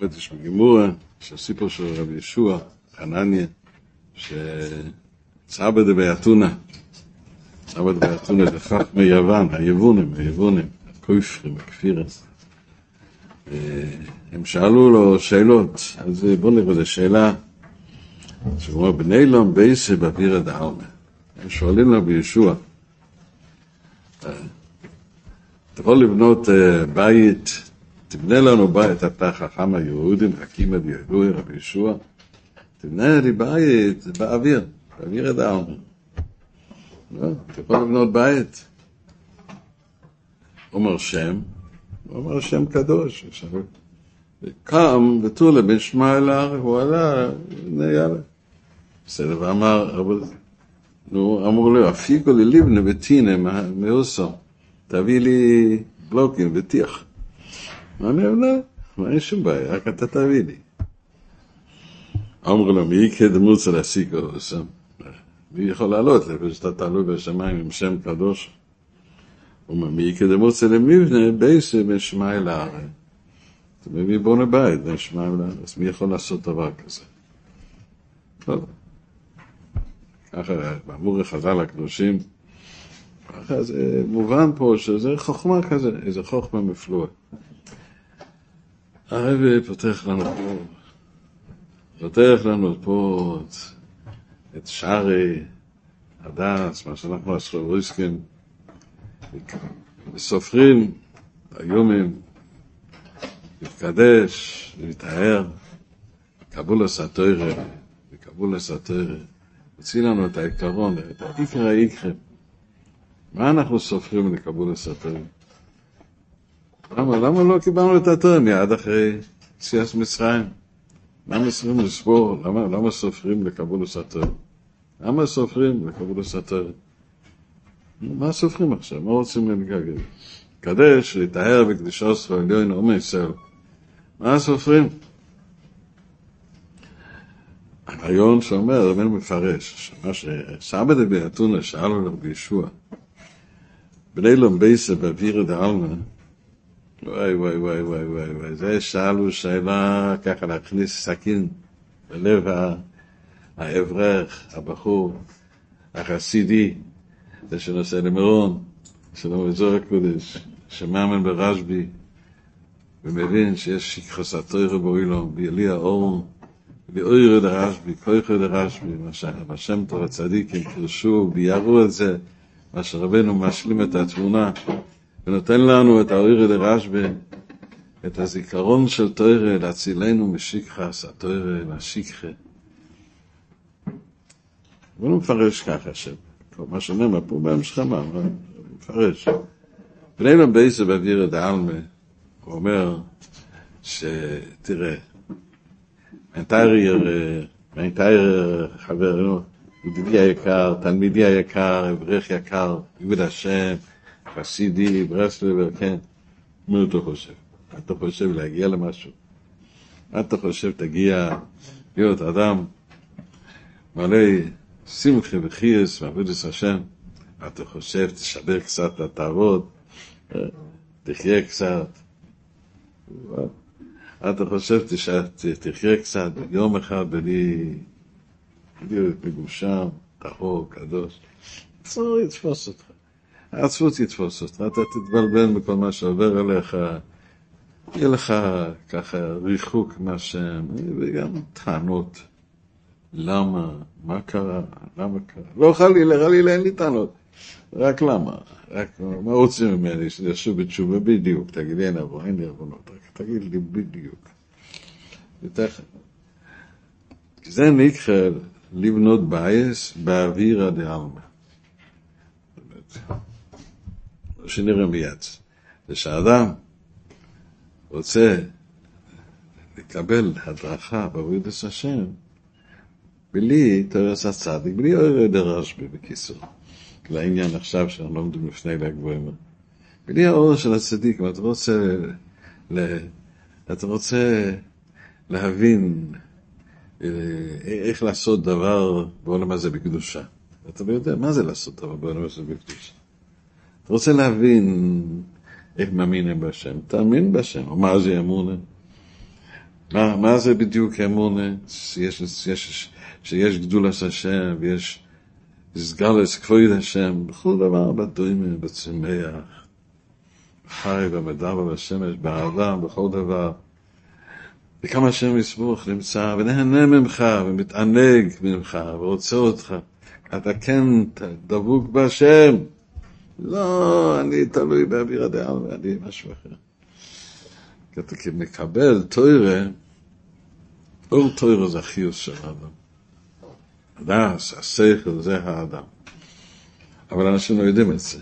באמת יש בגימורה, שהסיפור של רבי ישוע, חנניה, שצבא דבייתונה, צבא דבייתונה זה חכמי יוון, היבונים, היבונים, הכויפרים, הכפירס. הם שאלו לו שאלות, אז בואו נראה, זו שאלה שהוא אומר, בני לום בייסה באוויר דעלמה. הם שואלים לו בישוע, אתה יכול לבנות בית תבנה לנו בית, אתה חכם היהודים, חכים הדיילוי, רבי ישוע, תבנה לי בית באוויר, באוויר את העומר. לא, אתה יכול לבנות בית. אומר שם, אומר שם קדוש. וקם ותולה בין שמע אל ההר, הוא עלה, הנה יאללה. בסדר, ואמר, נו, אמרו לו, אפיקו לי ליבנה וטינה מאוסו, תביא לי בלוקים וטיח. אני אומר, לא, אין שום בעיה, רק אתה תביא לי. אמרו לו, מי יקדמו אצל הסיקו? מי יכול לעלות לפני שאתה תעלו בשמיים עם שם קדוש? הוא אומר, מי יקדמו אצל המבנה? בייסה ושמע אל הארץ. אתה מביא בונה בית, אל הארץ. אז מי יכול לעשות דבר כזה? לא. ככה, באמור חז"ל הקדושים, ככה זה מובן פה שזה חוכמה כזה, איזה חוכמה מפלואה. הרב פותח לנו פה, פותח לנו פה את, את שערי הדס, מה שאנחנו הסחוריסקים, וסופרים, איומים, להתקדש, להתאר, קבולס התוירה, וקבולס התוירה, הוציא לנו את העיקרון, את העיקר העיקר. מה אנחנו סופרים לקבולס התוירה? למה, למה לא קיבלנו את התורה מיד אחרי יציאת מצרים? למה צריכים לספור? למה, למה סופרים לקבולוס התורה? למה סופרים לקבולוס התורה? מה סופרים עכשיו? מה רוצים להתגלגל? קדש, להיטהר בקדושוס ועליון עומר ישראל. מה סופרים? הרעיון שאומר, רבנו מפרש, מה שסבא דבי אתונה שאל עליו בישוע, בני לומבייסה באוויר דעלמה, וואי וואי וואי וואי וואי וואי, זה שאלו שאלה ככה להכניס סכין בלב האברך, הבחור, החסידי, זה שנוסע למירון, שלום אזור הקודש, שמאמן ברשב"י, ומבין שיש שכחוס התוירה באוילום, בילי האור, באוירה דרשב"י, כויכה דרשב"י, מה שם טוב הצדיקים קרשו, ביארו את זה, מה שרבנו משלים את התמונה. ונותן לנו את האוירה דרשב"י, את הזיכרון של תוירה, להצילנו משכחס, התוירה והשכחה. אבל הוא מפרש ככה, מה שנאמר פה בהמשך אמר, מפרש. בני מבייסה באוויר את העלמה, הוא אומר שתראה, מיינטייר, מיינטייר חברנו, ידידי היקר, תלמידי היקר, אברך יקר, יהוד השם, חסידי, ברסלבר, כן. מה אתה חושב? אתה חושב להגיע למשהו? אתה חושב תגיע להיות אדם מלא שמחה וחייס ועבודת השם? אתה חושב תשבר קצת, תעבוד, תחיה קצת? אתה חושב תחיה קצת יום אחד בלי להיות מגושם, טהור, קדוש? צריך לתפוס אותך. העצבות יתפוס אותך, אתה תתבלבל מכל מה שעובר עליך, יהיה לך ככה ריחוק מהשם, וגם טענות. למה? מה קרה? למה קרה? לא חלילה, חלילה אין לי טענות. רק למה? רק מה רוצים ממני? שישו בתשובה בדיוק. תגיד לי, אין עבור, אין לי עוונות. רק תגיד לי בדיוק. זה נקרא לבנות בייס באווירא דעלמא. שנראה מיד, זה רוצה לקבל הדרכה בעבודת השם, בלי תורס הצדיק, בלי אורי דרשבי בקיצור, לעניין עכשיו שאנחנו לא לומדים לפני לגבוהים. בלי האור של הצדיק, אם אתה רוצה, ל... אתה רוצה להבין אה, איך לעשות דבר בעולם הזה בקדושה. אתה לא יודע מה זה לעשות דבר בעולם הזה בקדושה. אתה רוצה להבין איך מאמינים בהשם, תאמין בהשם, או מה זה אמונה. מה, מה זה בדיוק אמונה? שיש, שיש, שיש גדול השם ויש סגלס כבוד השם, בכל דבר, בדוימים, בצמח, חי במדבר בשמש, באדם, בכל דבר. וכמה השם יסמוך נמצא, ונהנה ממך, ומתענג ממך, ורוצה אותך. אתה כן דבוק בהשם. לא, אני תלוי באוויר הדעה, ואני משהו אחר. אתה מקבל תוירה, אור תוירה זה החיוס של האדם. הדס, השכל, זה האדם. אבל אנשים לא יודעים את זה.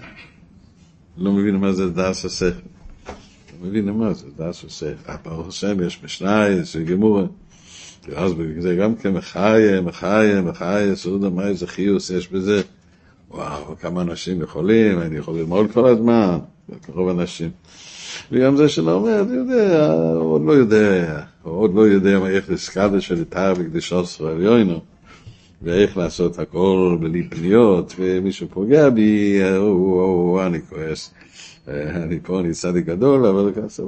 לא מבינים מה זה דס השכל. לא מבינים מה זה דס השכל. ברוך השם יש משנה, יש גמורה. אז זה גם כן מחיה, מחיה, מחיה, סעודה, מה איזה חיוס יש בזה. וואו, כמה אנשים יכולים, אני יכול ללמוד כל הזמן, רוב האנשים. וגם זה שלא אומר, אני יודע, הוא עוד לא יודע, הוא עוד לא יודע איך לסקאדה של איתר וקדישות ישראל יוינו, ואיך לעשות הכל בלי פניות, ומישהו פוגע בי, אני כועס. אני פה, אני צדיק גדול, אבל ככה,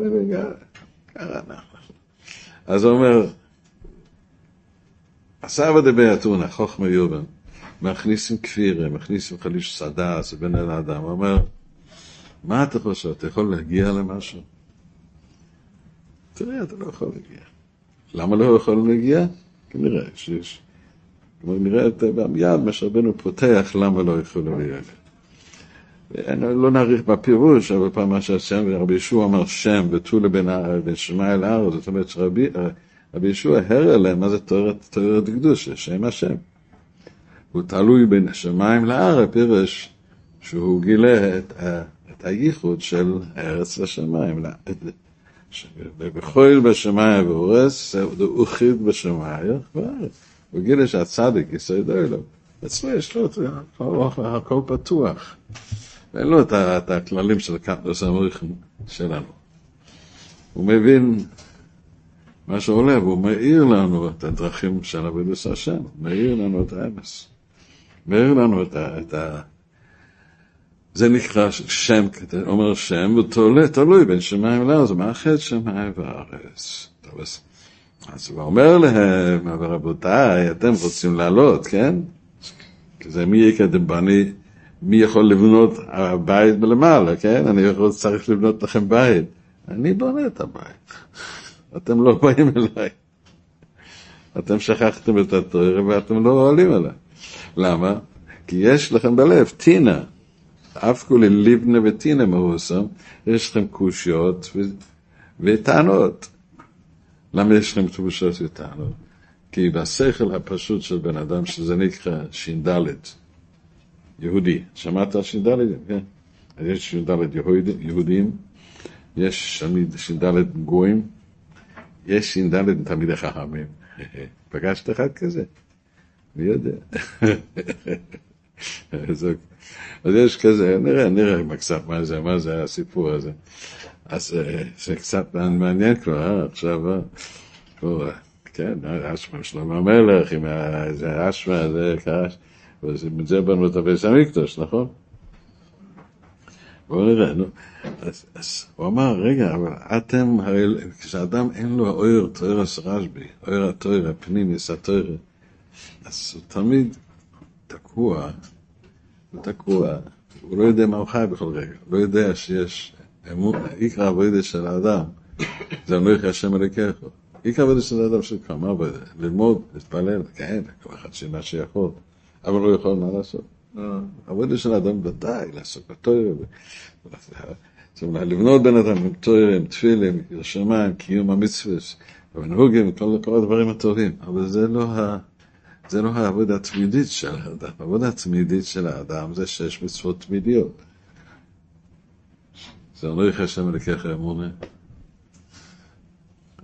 ככה אנחנו. אז הוא אומר, הסבא דבי אתונה, חוכמה יובן, מכניסים כפירה, מכניסים חליש סדס בין אל האדם, הוא אומר, מה אתה חושב, אתה יכול להגיע למשהו? תראה, אתה לא יכול להגיע. למה לא יכול להגיע? כנראה שיש. כלומר, נראה את מיד מה שרבנו פותח, למה לא יכול להגיע. לא נאריך בפירוש, אבל פעם מה שהשם, רבי ישוע אמר שם ותו לבין שמע אל הארץ, זאת אומרת שרבי ישוע הראה להם מה זה תוארת קדושה, שם השם. הוא תלוי בין השמיים לארץ, פירש שהוא גילה את, את הייחוד של ארץ לשמיים. ובכל בשמיים הוא חיד בשמיים וארץ. הוא גילה שהצדיק יסוד אלו. אצלו יש לו הכל פתוח. ואין לו את הכללים של קטנוס המריחים שלנו. הוא מבין מה שעולה, והוא מאיר לנו את הדרכים של עבודת השם, מאיר לנו את האמס. מאיר לנו את ה... את ה... זה נקרא שם, אומר שם, ותולה, תלוי בין שמיים לארץ, מאחד שמיים וארץ. טוב, אז, אז הוא אומר להם, אבל רבותיי, אתם רוצים לעלות, כן? כי זה מי יקדם בני, מי יכול לבנות בית מלמעלה, כן? אני יכול, צריך לבנות לכם בית. אני בונה את הבית. אתם לא באים אליי. אתם שכחתם את התואר ואתם לא עולים אליי. למה? כי יש לכם בלב טינה. אף כולי ליבנה וטינה מאוסם, יש לכם קושיות ו... וטענות. למה יש לכם קושיות וטענות? כי בשכל הפשוט של בן אדם, שזה נקרא ש"ד, יהודי, שמעת על ש"ד? כן. יש ש"ד יהודים, יש ש"ד גויים, יש ש"ד תלמידי חכמים. פגשת אחד כזה? מי יודע? אז יש כזה, נראה, נראה קצת מה זה, מה זה הסיפור הזה. אז אה, זה קצת מעניין כבר, אה? עכשיו, אה? כן, אשמה שלמה המלך, עם אשמה, זה קש, וזה בנו את הביס המקדוש, נכון? בואו נראה, נו. אז, אז הוא אמר, רגע, אבל אתם, הרי כשאדם אין לו אויר, תויר רשב"י, אויר התויר, הפנימיס, התויר, אז הוא תמיד תקוע, הוא תקוע, הוא לא יודע מה הוא חי בכל רגע, הוא לא יודע שיש אמון, עיקר העבודה של האדם, זה אנוכי השם אלוקיך. עיקר העבודה של האדם של כמה עבודה, ללמוד, להתפלל, כן, כל אחד שמה שיכול, אבל לא יכול מה לעשות. העבודה של האדם ודאי, לעסוק בתוירה, זאת אומרת, לבנות בן אדם עם תוירה, עם תפילים, עם שמיים, קיום המצווה, ונהוגים, כל הדברים הטובים, אבל זה לא ה... זה לא העבודה התמידית של האדם. העבודה התמידית של האדם זה שש מצוות תמידיות. זה אומר לך השם אלוקיך אמונה.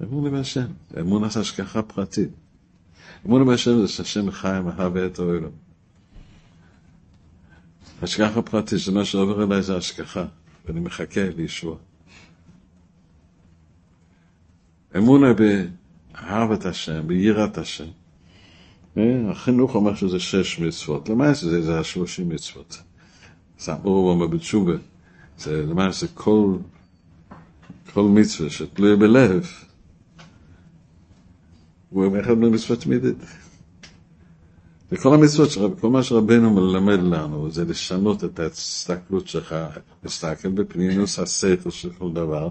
אמונה בהשם, אמונה זה השגחה פרטית. אמונה בהשם זה שהשם חי מהווה את העולם. השגחה פרטית, זה מה שעובר אליי זה השגחה, ואני מחכה לישוע. אמונה באהבת השם, ביראת השם. החינוך אומר שזה שש מצוות, למעשה זה, זה השלושים מצוות. סמור אומר בתשובה, זה למעשה כל, כל מצווה שתלויה בלב, הוא אחד ממצוות תמידית. וכל המצוות שלך, כל מה שרבנו מלמד לנו, זה לשנות את ההסתכלות שלך, להסתכל בפנימוס השכל של כל דבר,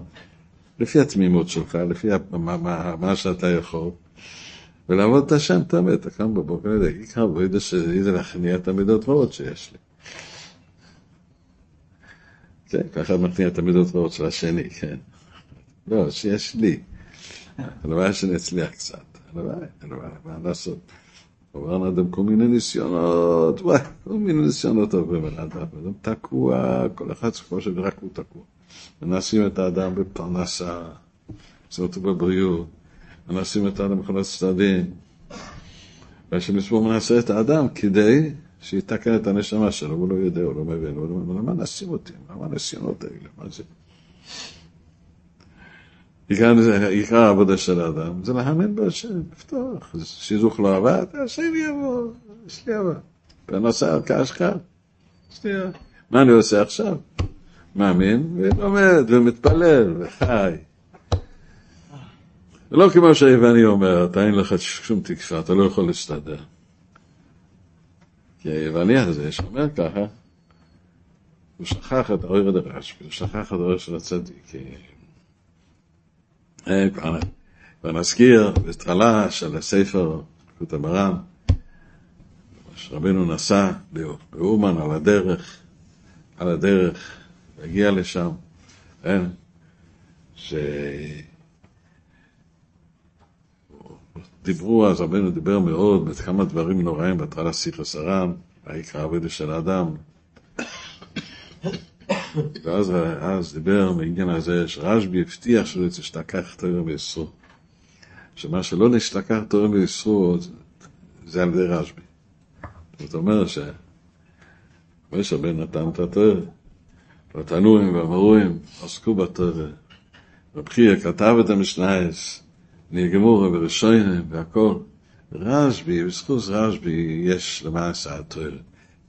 לפי התמימות שלך, לפי מה, מה, מה שאתה יכול, ולעבוד את השם תמיד, אתה קם בבוקר, אני יודע, עיקר בוידה שלי זה להכניע את המידות רעות שיש לי. כן, ככה מכניע את המידות רעות של השני, כן. לא, שיש לי. הלוואי שנצליח קצת, הלוואי, הלוואי, מה לעשות? עברנו אדם כל מיני ניסיונות, וואי, כל מיני ניסיונות עוברים על האדם, אדם תקוע, כל אחד כמו שרק הוא תקוע. מנסים את האדם בפרנסה, עושים אותו בבריאות, מנסים את האדם בכל הצדדים. והשם יסבור מנסה את האדם כדי שיתקן את הנשמה שלו, הוא לא יודע, הוא לא מבין, הוא לא מבין, למה נשים אותי? מה הניסיונות האלה? מה זה? עיקר העבודה של האדם זה להאמין בהשם, לפתוח, שיזוך לא עבד, השם יבוא, יש לי עבד. פרנסה ערכה שלך, מה אני עושה עכשיו? מאמין, ולומד, ומתפלל, וחי. ולא כמו שהיווני אומר, אתה אין לך שום תקווה, אתה לא יכול להסתדר. כי היווני הזה שאומר ככה, הוא שכח את האור הדרש, הוא שכח את האור של הצדיק. אה, כבר נזכיר בהתחלה של הספר, פקוד המרן, שרבנו נסע באומן על הדרך, על הדרך, הגיע לשם, כן? שדיברו אז, רבנו דיבר מאוד בכמה דברים נוראים, בהתחלה סיכוס הר"ן, העיקר העבודה של האדם. ואז אז דיבר בעניין הזה שרשב"י הבטיח שלא תשתכח תורה ויסרו. שמה שלא נשתכח תורה ויסרו זה על ידי רשב"י. זאת אומרת ש... משה בן נתן את התורה. והתנועים והמרואים עסקו בתורה. רב חייא כתב את המשנייס, נגמור וראשונים והכל. רשב"י, בזכות רשב"י יש למעשה התורה.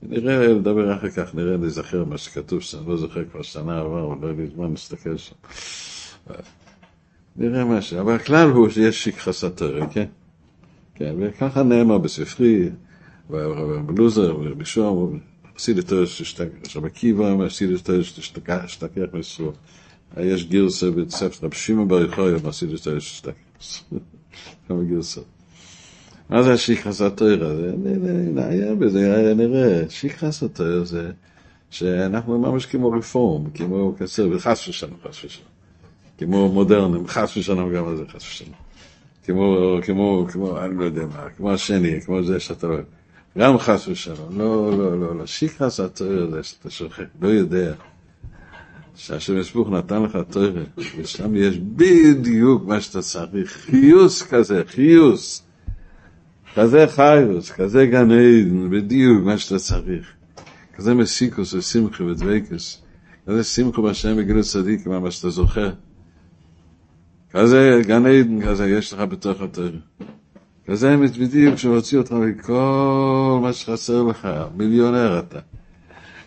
נראה, לדבר אחר כך, נראה, נזכר מה שכתוב שם, לא זוכר כבר שנה עבר, לא היה לי זמן להסתכל שם. נראה מה ש... אבל הכלל הוא שיש שכחס התורה, כן? כן, וככה נאמר בספרי, ובלוזר, ובשום, עשיתי תורה שתשתכח, עכשיו עקיבא אומר, עשיתי תורה שתשתכח מסרו. יש גרסה בספר רב שמעון בר יוחאי, עשיתי תורה שתשתכח. כמה גרסות. מה זה השכחס התוירה? נעיין בזה, נראה. שכחס התוירה זה שאנחנו ממש כמו רפורם, כמו קצר, וחס ושלום, חס ושלום. כמו מודרנים, חס ושלום גם זה, חס ושלום. כמו, כמו, כמו, אני לא יודע מה, כמו השני, כמו זה שאתה לא... גם חס ושלום. לא, לא, לא, לא. שכחס התוירה זה שאתה שוכח, לא יודע. שהשם יסבוך נתן לך תוירה, ושם יש בדיוק מה שאתה צריך. חיוס כזה, חיוס. כזה חיוס, כזה גן עדן, בדיוק מה שאתה צריך. כזה מסיקוס ושמחה ודבקוס. כזה שמחה בהשם בגיל צדיק, מה שאתה זוכר. כזה גן עדן כזה יש לך בתוך התורה. כזה בדיוק שמוציא אותך מכל מה שחסר לך, מיליונר אתה.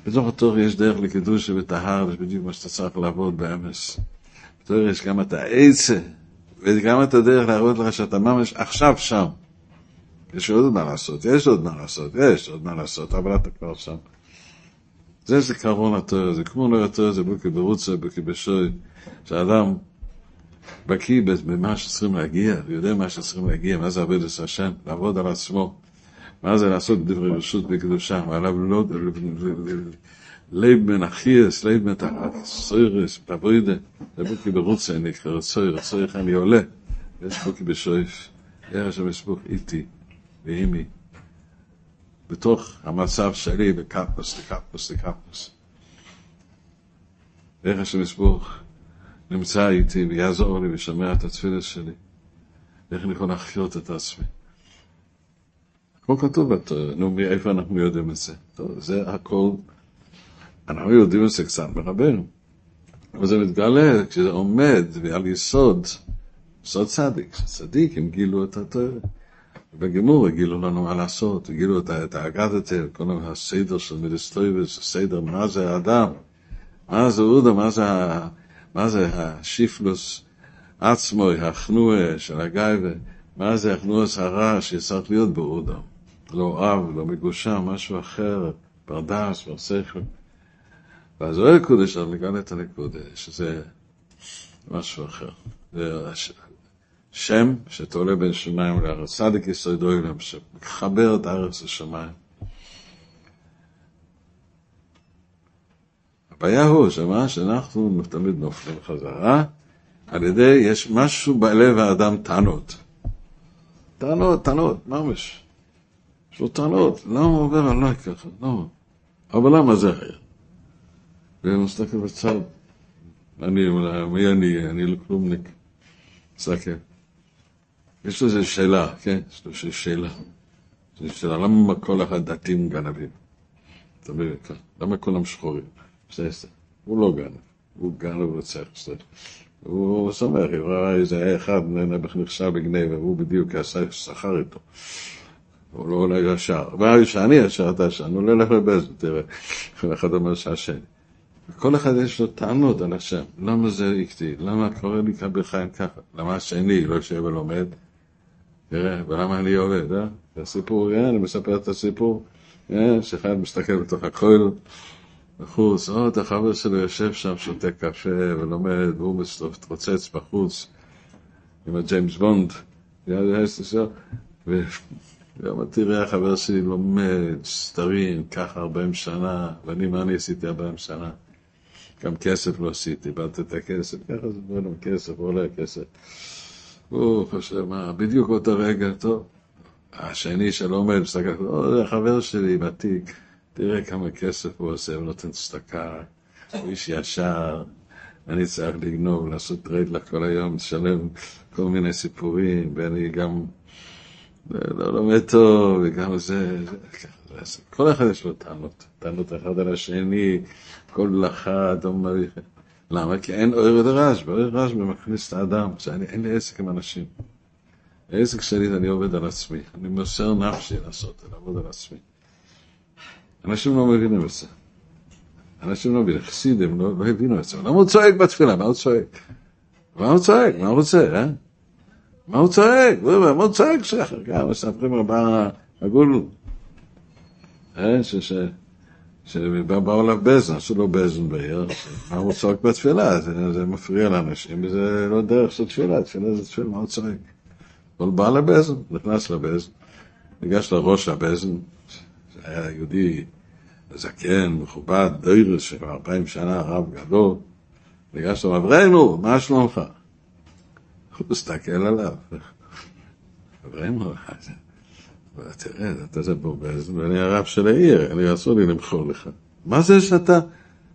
בתוך התור יש דרך לקידוש וטהר, זה בדיוק מה שאתה צריך לעבוד באמס. בתור יש גם את העצה, וגם את הדרך להראות לך שאתה ממש עכשיו שם. יש עוד מה לעשות, יש עוד מה לעשות, יש עוד מה לעשות, אבל אתה כבר שם. זה זיכרון התואר, זה כמו לא התואר, זה בוקי ברוצה, בוקי בשוי, שאדם בקיא במה שצריכים להגיע, ויודע מה שצריכים להגיע, מה זה עבודת השם, לעבוד על עצמו, מה זה לעשות דברי רשות בקדושה, ועליו לא, לב מן אחייס, לב מן סוירס, בעבודה, זה בוקי ברוצה, נקרא סויר, סויר אני עולה, יש בוקי בשויף, איך השם יסבוך איתי. ואימי, בתוך המצב שלי בקפוס לקפוס לקפוס. השם יסבוך נמצא איתי ויעזור לי ושומע את התפילה שלי. ואיך אני יכול לחיות את עצמי. הכל כתוב בתורה, נו, מאיפה אנחנו יודעים את זה? טוב, זה הכל, אנחנו יודעים את זה קצת מרבנו. אבל זה מתגלה כשזה עומד ועל יסוד, יסוד צדיק, צדיק הם גילו את התורה. בגמור הגילו לנו מה לעשות, הגילו את האגדתה, כל הסדר של מידסטויבס, הסדר, מה זה האדם, מה זה אודה, מה זה, מה זה השיפלוס עצמו, החנועה של הגייבה, מה זה אכנוס הרע שצריך להיות באודם? לא אב, לא מגושם, משהו אחר, פרדס, פרסכו. ואז אוהל קודש, אז מגלה את הנקודה, שזה משהו אחר. זה שם שתולה בין שמיים לארץ, צדיק יסוד אוילם, שמחבר את הארץ לשמיים. הבעיה הוא שמה שאנחנו תמיד נופלים חזרה, על ידי, יש משהו בלב האדם טענות. טענות, טענות, ממש. יש לו טענות, למה הוא עובר עליי ככה? למה? אבל למה זה היה? והוא מסתכל בצד, אני, מי אני? אני לא כלומניק. מסתכל. יש איזו שאלה, כן? יש איזו שאלה. זו שאלה, למה כל אחד דתיים גנבים? אתה מבין? למה כולם שחורים? הוא לא גנב, הוא גנב ורוצח. הוא שמח, הוא ראה איזה אחד נכשל בגניבה, והוא בדיוק עשה שכר איתו. הוא לא עולה ישר. שאני ישר, אתה ישר, לא ילך לבזל, תראה. כל אחד אומר שהשני. כל אחד יש לו טענות על השם. למה זה אקטי? למה קורה לי כבל חיים ככה? למה השני לא יושב ולומד? תראה, ולמה אני עובד, אה? זה הסיפור, אה? אני מספר את הסיפור, אה? שאחד מסתכל בתוך הכולל. בחוץ, עוד החבר שלו יושב שם, שותה קפה ולומד, והוא מתרוצץ בחוץ עם הג'יימס בונד, וגם תראה, החבר שלי לומד, סתרים, ככה 40 שנה, ואני, מה אני עשיתי 40 שנה? גם כסף לא עשיתי, איבדתי את הכסף, ככה זה בוא כסף, עולה כסף. הוא חושב, מה, בדיוק אותו רגע, טוב. השני שלומד, מסתכל, זה החבר שלי, ותיק. תראה כמה כסף הוא עושה, הוא נותן צדקה, הוא איש ישר, אני צריך לגנוב, לעשות טרייד לה כל היום, לשלם כל מיני סיפורים, ואני גם לא לומד טוב, וגם זה, זה, כל אחד יש לו טענות, טענות אחד על השני, כל אחד אומר, למה? כי אין אוהר דרשב"א, אוהר רשב"א מכניס את האדם, אין לי עסק עם אנשים. העסק שלי, אני עובד על עצמי, אני מוסר נפשי לעשות, לעבוד על עצמי. אנשים לא מבינים את זה. אנשים לא מבינים, חסידים לא, לא הבינו את זה. למה הוא צועק בתפילה? מה הוא צועק? מה הוא צועק? מה הוא רוצה, אה? מה הוא צועק? מה הוא צועק שחר? גם מספרים רבה הגול. אה? שבאו אליו בזן, עשו לו בזן בעיר, מה הוא צועק בתפילה? זה, מפריע לאנשים, וזה לא דרך של תפילה, תפילה זה תפילה, מה הוא צועק? אבל בא לבזן, נכנס לבזן, ניגש לראש הבזן, היה יהודי זקן, מכובד, דוירס, שכבר אלפיים שנה רב גדול, ניגש לו, אברנו, מה שלומך? הוא מסתכל עליו. אברנו, תראה, אתה זה באזן, ואני הרב של העיר, אני אסור לי למכור לך. מה זה שאתה...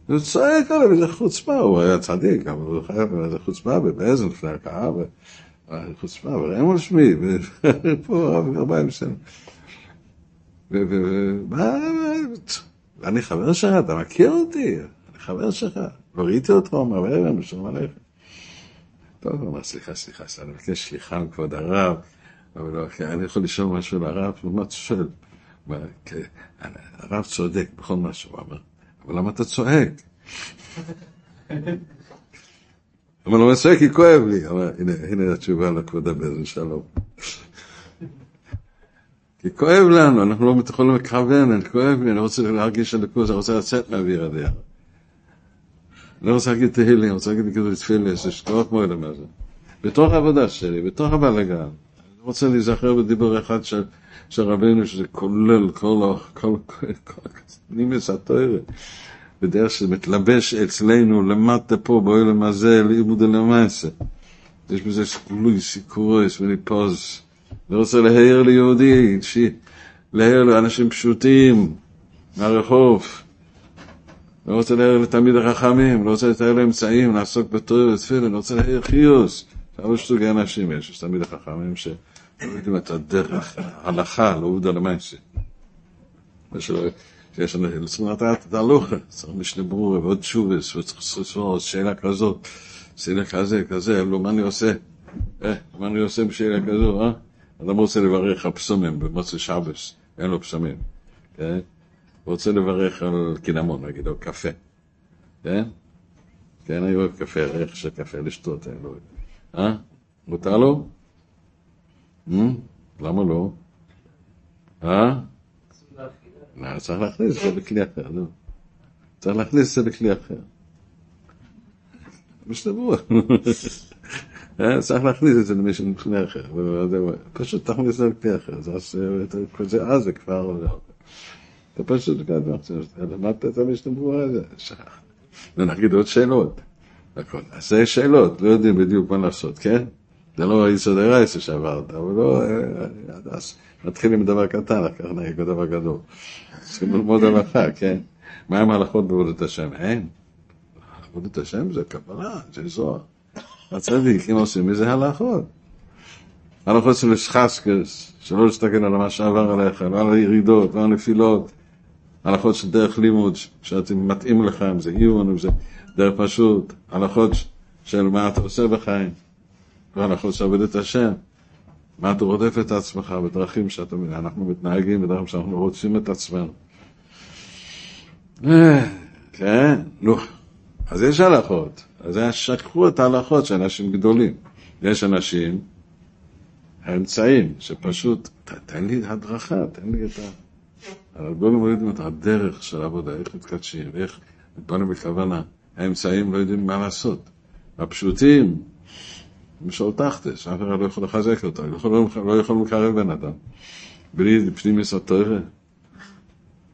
הוא צועק עליו, איזה חוצפה, הוא היה צדיק, אבל הוא חייב איזה חוצפה בבאזן לפני הקהל, חוצפה, ורמול שמי, ופה רב ארבעים שנה. ואני חבר שלך, אתה מכיר אותי? אני חבר שלך. לא ראיתי אותך, אומר, בשלום עליך. טוב, הוא אמר, סליחה, סליחה, אני מבקש סליחה מכבוד הרב, אבל לא, אני יכול לשאול משהו לרב, הוא אומר, שואל. הרב צודק בכל מה שהוא אמר, אבל למה אתה צועק? אבל הוא צועק כי כואב לי. הנה התשובה לכבוד הבן, שלום. כי כואב לנו, אנחנו לא יכולים לכוון, אני כואב לי, אני רוצה להרגיש הליכוז, אני רוצה לצאת מהאוויר הזה. לא רוצה להגיד תהילים, אני רוצה להגיד כאילו תפילה, יש כוח מאוד מה זה. בתוך העבודה שלי, בתוך הבלגן, אני רוצה להיזכר בדיבור אחד של, של רבינו, שזה כולל כל, כל, כל, כל, נימס התוארת, בדרך שמתלבש אצלנו למטה פה, באוהלם הזה, לימוד למעשה. יש בזה גלוי סיקורס וליפוז. אני רוצה להעיר ליהודי, להעיר לאנשים פשוטים מהרחוב. לא רוצה להעיר לתלמיד החכמים, לא רוצה לתאר לאמצעים, לעסוק בתור ותפילה, לא רוצה להעיר חיוס. אבל סוגי אנשים יש, יש תלמיד החכמים שלא יודעים את הדרך, ההלכה, לא עובדה למעשה. שיש לנו, צריכים לדעת את ההלוכה, צריך משנה ברורה ועוד תשובס, וצריך לסבור שאלה כזאת, שאלה כזה, כזה, לא, מה אני עושה? אה, מה אני עושה בשאלה כזו, אה? אדם רוצה לברך על פסומים במוצא שבס, אין לו פסומים, כן? רוצה לברך על קינמון, נגיד, או קפה, כן? כן, אני אוהב קפה, ריח של קפה, לשתות, אני לא יודע. אה? מותר לו? למה לא? אה? צריך להכניס את זה בכלי אחר, נו. צריך להכניס את זה בכלי אחר. משתבוע. צריך להכניס את זה למישהו בכלי אחר. פשוט תכניס את זה לכלי אחר. אז זה כבר... אתה פשוט למדת את המשתבוע הזה. ונגיד עוד שאלות. אז זה שאלות, לא יודעים בדיוק מה לעשות, כן? זה לא יסוד הרייסה שעברת, אבל לא, אז מתחילים מדבר קטן, אחר כך נגיד בדבר גדול. צריכים ללמוד הלכה, כן? מה עם ההלכות בעבודת השם? אין. עבודת השם זה קבלה, זה זוהר. הצדיקים עושים מזה הלכות. הלכות של שחסקס, שלא להסתכל על מה שעבר עליך, לא על הירידות, לא על הנפילות. הלכות של דרך לימוד, שאתם מתאים לך, אם זה עיון, אם זה דרך פשוט. הלכות של מה אתה עושה בחיים. והלכות של עבודת השם. מה אתה רודף את עצמך בדרכים שאנחנו מתנהגים, בדרכים שאנחנו רוצים את עצמנו. אה, כן, נו. אז יש הלכות. אז שכחו את ההלכות של אנשים גדולים. יש אנשים, האמצעים, שפשוט, תן לי הדרכה, תן לי את ה... הגולים לא יודעים את הדרך של העבודה, איך מתקדשים, איך מתבוננים בכוונה. האמצעים לא יודעים מה לעשות. הפשוטים, משול תחתס, אף אחד לא יכול לחזק אותו, לא יכול, לא יכול לקרב בן אדם. בלי פנימיס התוארה.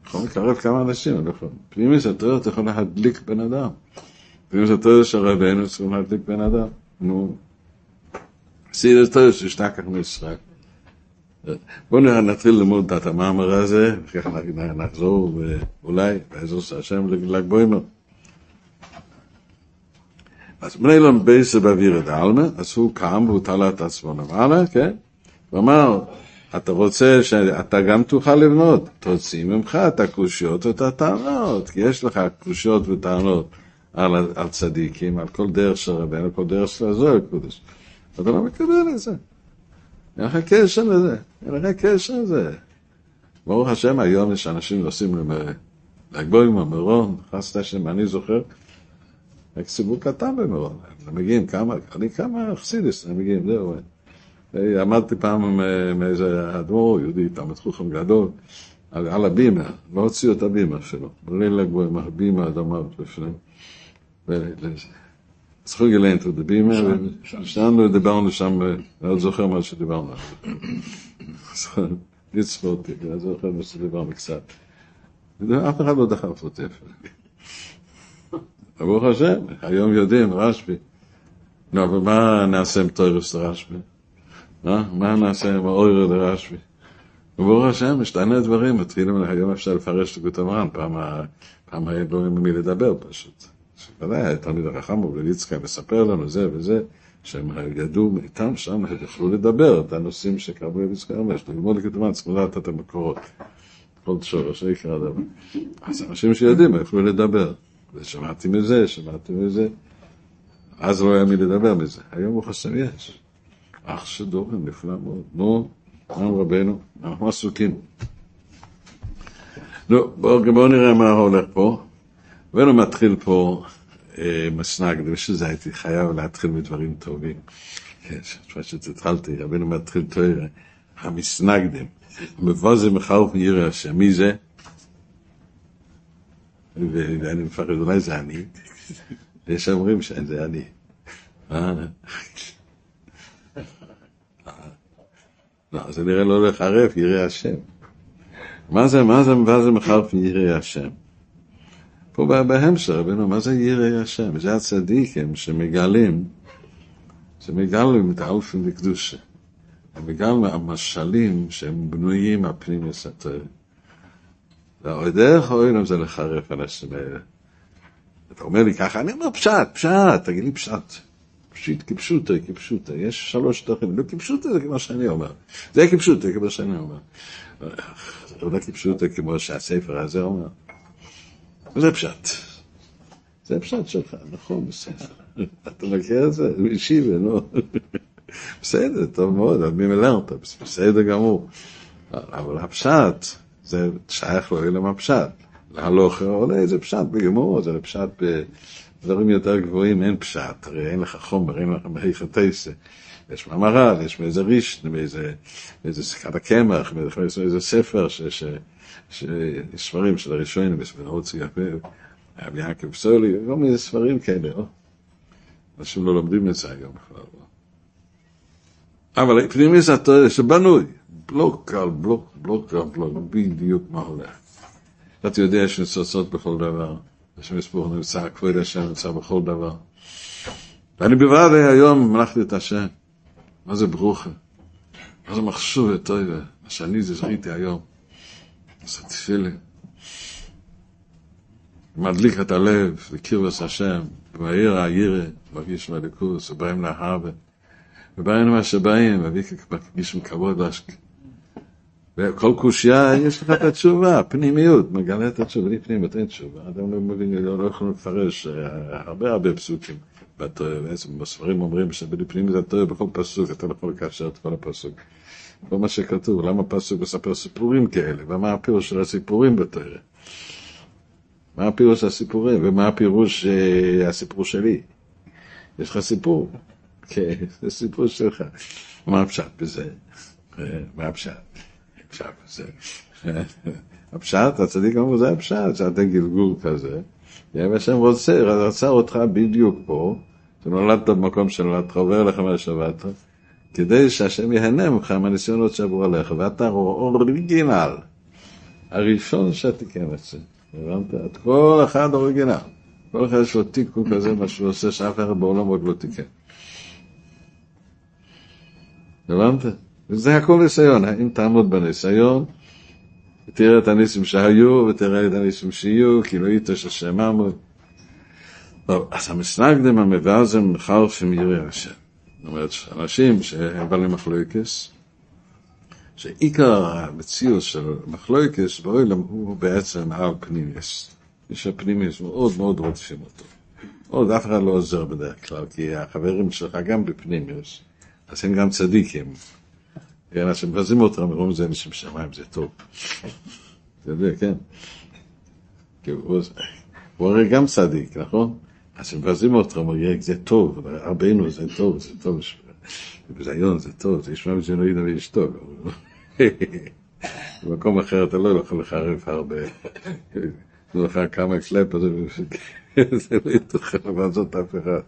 יכול לקרב כמה אנשים, לא פנימיס התוארה אתה יכול להדליק בן אדם. פנימיס התוארה של רבנו צריכים להדליק בן אדם. נו, סידס תוארה ששתקח מישראל. בואו נתחיל ללמוד את המאמר הזה, וככה נחזור, ואולי, בעזרת השם, ל"ג בוימר. אז בני אילון בייסר באוויר את העלמה, אז הוא קם והוא תלה את עצמו למעלה, כן? הוא אמר, אתה רוצה שאתה גם תוכל לבנות, תוציא ממך את הקושיות ואת הטענות, כי יש לך קושיות וטענות על, על צדיקים, על כל דרך של רבנו, כל דרך של הזוהר הקודש. אתה לא מקבל את זה. אין לך קשר לזה, אין לך קשר לזה. ברוך השם, היום יש אנשים נוסעים לגבוהים, מירון, חסת השם, אני זוכר, רק סיבוב קטן במירון, הם מגיעים כמה, אני כמה חסידיס, הם מגיעים, זהו. עמדתי פעם עם איזה אדמו"ר יהודי, תלמיד חוכם גדול, על, על הבימה, לא הוציאו את הבימה שלו, בליל הגבוהים, הבימה אדמה בפנים. גילן את הבימה, ושאנו דיברנו שם, אני עוד זוכר מה שדיברנו. לצפות, אני זוכר מה שדיברנו קצת. אף אחד לא דחף אותי. ברוך השם, היום יודעים, רשב"י. נו, אבל מה נעשה עם תוירס לרשב"י? מה נעשה עם האוירה לרשב"י? וברוך השם, משתנה דברים, מתחילים, היום אפשר לפרש את גוטמרן, פעם היה לא עם מי לדבר פשוט. ודאי, תלמיד החכם ובליצקה מספר לנו זה וזה, שהם ידעו איתם שם, הם יכלו לדבר את הנושאים שקראו בליצקה אומר, יש ללמוד לגוטמרן, צריכים לדעת את המקורות. כל שורש, יקרא דבר. אז אנשים שיודעים, יכלו לדבר. ושמעתי מזה, שמעתי מזה. אז לא היה מי לדבר מזה. היום הוא חסר יש. אח שדורם, נפלא מאוד. נו, עם רבנו, אנחנו עסוקים. נו, בואו בוא נראה מה הולך פה. רבנו מתחיל פה אה, מסנגד, ושזה הייתי חייב להתחיל בדברים טובים. כן, פשוט התחלתי, רבנו מתחיל תוירה, המסנגדים. מבוזם מחרף מירא השם. מי זה? ואני מפחד, אולי זה אני. יש אומרים שזה אני. לא, זה נראה לא לחרף, ירא השם. מה זה, מה זה, מה זה מחרף ירא השם? פה בהמשך, רבינו, מה זה ירא השם? זה הצדיקים שמגלים, שמגלים את האופן לקדושה. הם מגלים המשלים שהם בנויים הפנים יסתר. דרך אוהלם זה לחרף אנשים האלה. אתה אומר לי ככה, אני אומר פשט, פשט, תגיד לי פשט. פשיט כפשוטו, כפשוטו. יש שלוש תוכן, לא כפשוטו זה כמו שאני אומר. זה כפשוטו, כמו שאני אומר. זה לא כפשוטו כמו שהספר הזה אומר. זה פשט. זה פשט שלך, נכון, בסדר. אתה מכיר את זה? אישי ולא. בסדר, טוב מאוד, אני מלרת, בסדר גמור. אבל הפשט, זה שייך לו אלא הפשט. להלוך עולה איזה פשט בגמור, זה פשט בדברים יותר גבוהים, אין פשט, הרי אין לך חומר, אין לך מחיכתסה. יש מאמרל, יש מאיזה ריש, מאיזה סיכת הקמח, מאיזה ספר, ש, ש, ספרים של הראשונים, יש בנאות יפה, רבי יעקב סולי, כל מיני ספרים כאלה, לא? אנשים לא לומדים את זה היום בכלל. לא? אבל פנימי זה התואר שבנוי, בלוק על בלוק, בלוק על בלוק, בדיוק מה הולך. אתה יודע יש ניצוצות בכל דבר, יש מספור נמצא, כבוד השם נמצא בכל דבר. ואני בוודאי היום מלכתי את השם. מה זה ברוכה? מה זה מחשוב וטויבה? מה שאני זכיתי היום. זה תפילה. מדליק את הלב, לקרבס השם, ובעיר העירה, מרגיש מהליכוס, ובאים להרבה. ובאים מה שבאים, כגיש כבוד. וכל קושייה, יש לך את התשובה, פנימיות, מגלה את התשובה, בלי פנימיות אין תשובה. אדם לא מבין, לא, לא יכולים לפרש אה, הרבה הרבה פסוקים. בספרים אומרים שבלי פנימיות התורה בכל פסוק, אתה לא יכול לקשר את כל הפסוק. כל מה שכתוב, למה פסוק מספר סיפורים כאלה, ומה הפירוש של הסיפורים בתורה. מה הפירוש של הסיפורים, ומה הפירוש אה, הסיפור שלי. יש לך סיפור, כן, זה סיפור שלך. מה הפשט בזה? אה, מה הפשט? הפשט בזה. הפשט, הצדיק אמרו, זה הפשט, שאתה גלגול כזה, והשם רוצה, רצה אותך בדיוק פה, שנולדת במקום שנולדת, עובר לך מהשבת, כדי שהשם ייהנה ממך מהניסיונות שעברו עליך, ואתה אוריגינל, הראשון שתיקן את זה, הבנת? את כל אחד אוריגינל. כל אחד יש לו תיקון כזה, מה שהוא עושה, שאף אחד בעולם עוד לא תיקן. הבנת? וזה הכל ניסיון, אם תעמוד בניסיון, תראה את הניסים שהיו, ותראה את הניסים שיהיו, כי יתש השם עמוד. טוב, אז המסנגדם המבאזם חרפים ירא השם. זאת אומרת, אנשים שהם בעלי מחלוקס, שעיקר המציאות של מחלוקס באוילם הוא בעצם על פנימיוס. יש הפנימיוס מאוד מאוד רודפים אותו. עוד אף אחד לא עוזר בדרך כלל, כי החברים שלך גם בפנימיוס, אז הם גם צדיקים. כן, אז שמבזים אותם, אומרים זה אנשים שמיים, זה טוב. אתה יודע, כן. הוא הרי גם צדיק, נכון? אז שמבזים אותך, אומרים, זה טוב, רבנו זה טוב, זה טוב. בזיון זה טוב, זה ישמע לא ידע ואשתו. במקום אחר אתה לא יכול לחרף הרבה. תנו לך כמה קלפ, זה לא יתוכל לבזות אף אחד.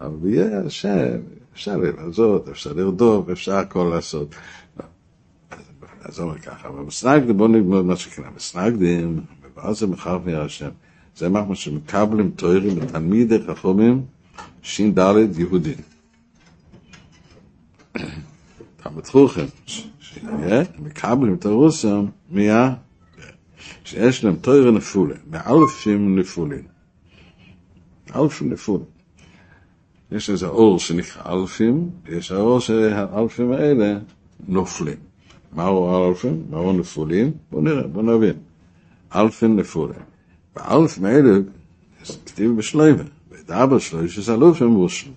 אבל יהיה השם, אפשר לבזות, אפשר לרדוף, אפשר הכל לעשות. אז אומר ככה, במסנגדים, בואו נגמור מה שקרה, מסנגדים, ואז זה מחר השם. זה מה שמקבלים תוירים לתלמידי חכומים, ש"ד יהודים. תלמוד חוכם, מקבלים את הרוסם, מיה, שיש להם תוירה נפולה, מאלפים נפולים. אלפים נפולים. יש איזה אור שנקרא אלפים, ויש האור שהאלפים האלה נופלים. מהו אלפים? מהו נפולים? בואו נראה, בואו נבין. אלפים נפולים. באלפים האלה כתיב בשלוימה, ודאבר שלו יש איזה אלופים מושל.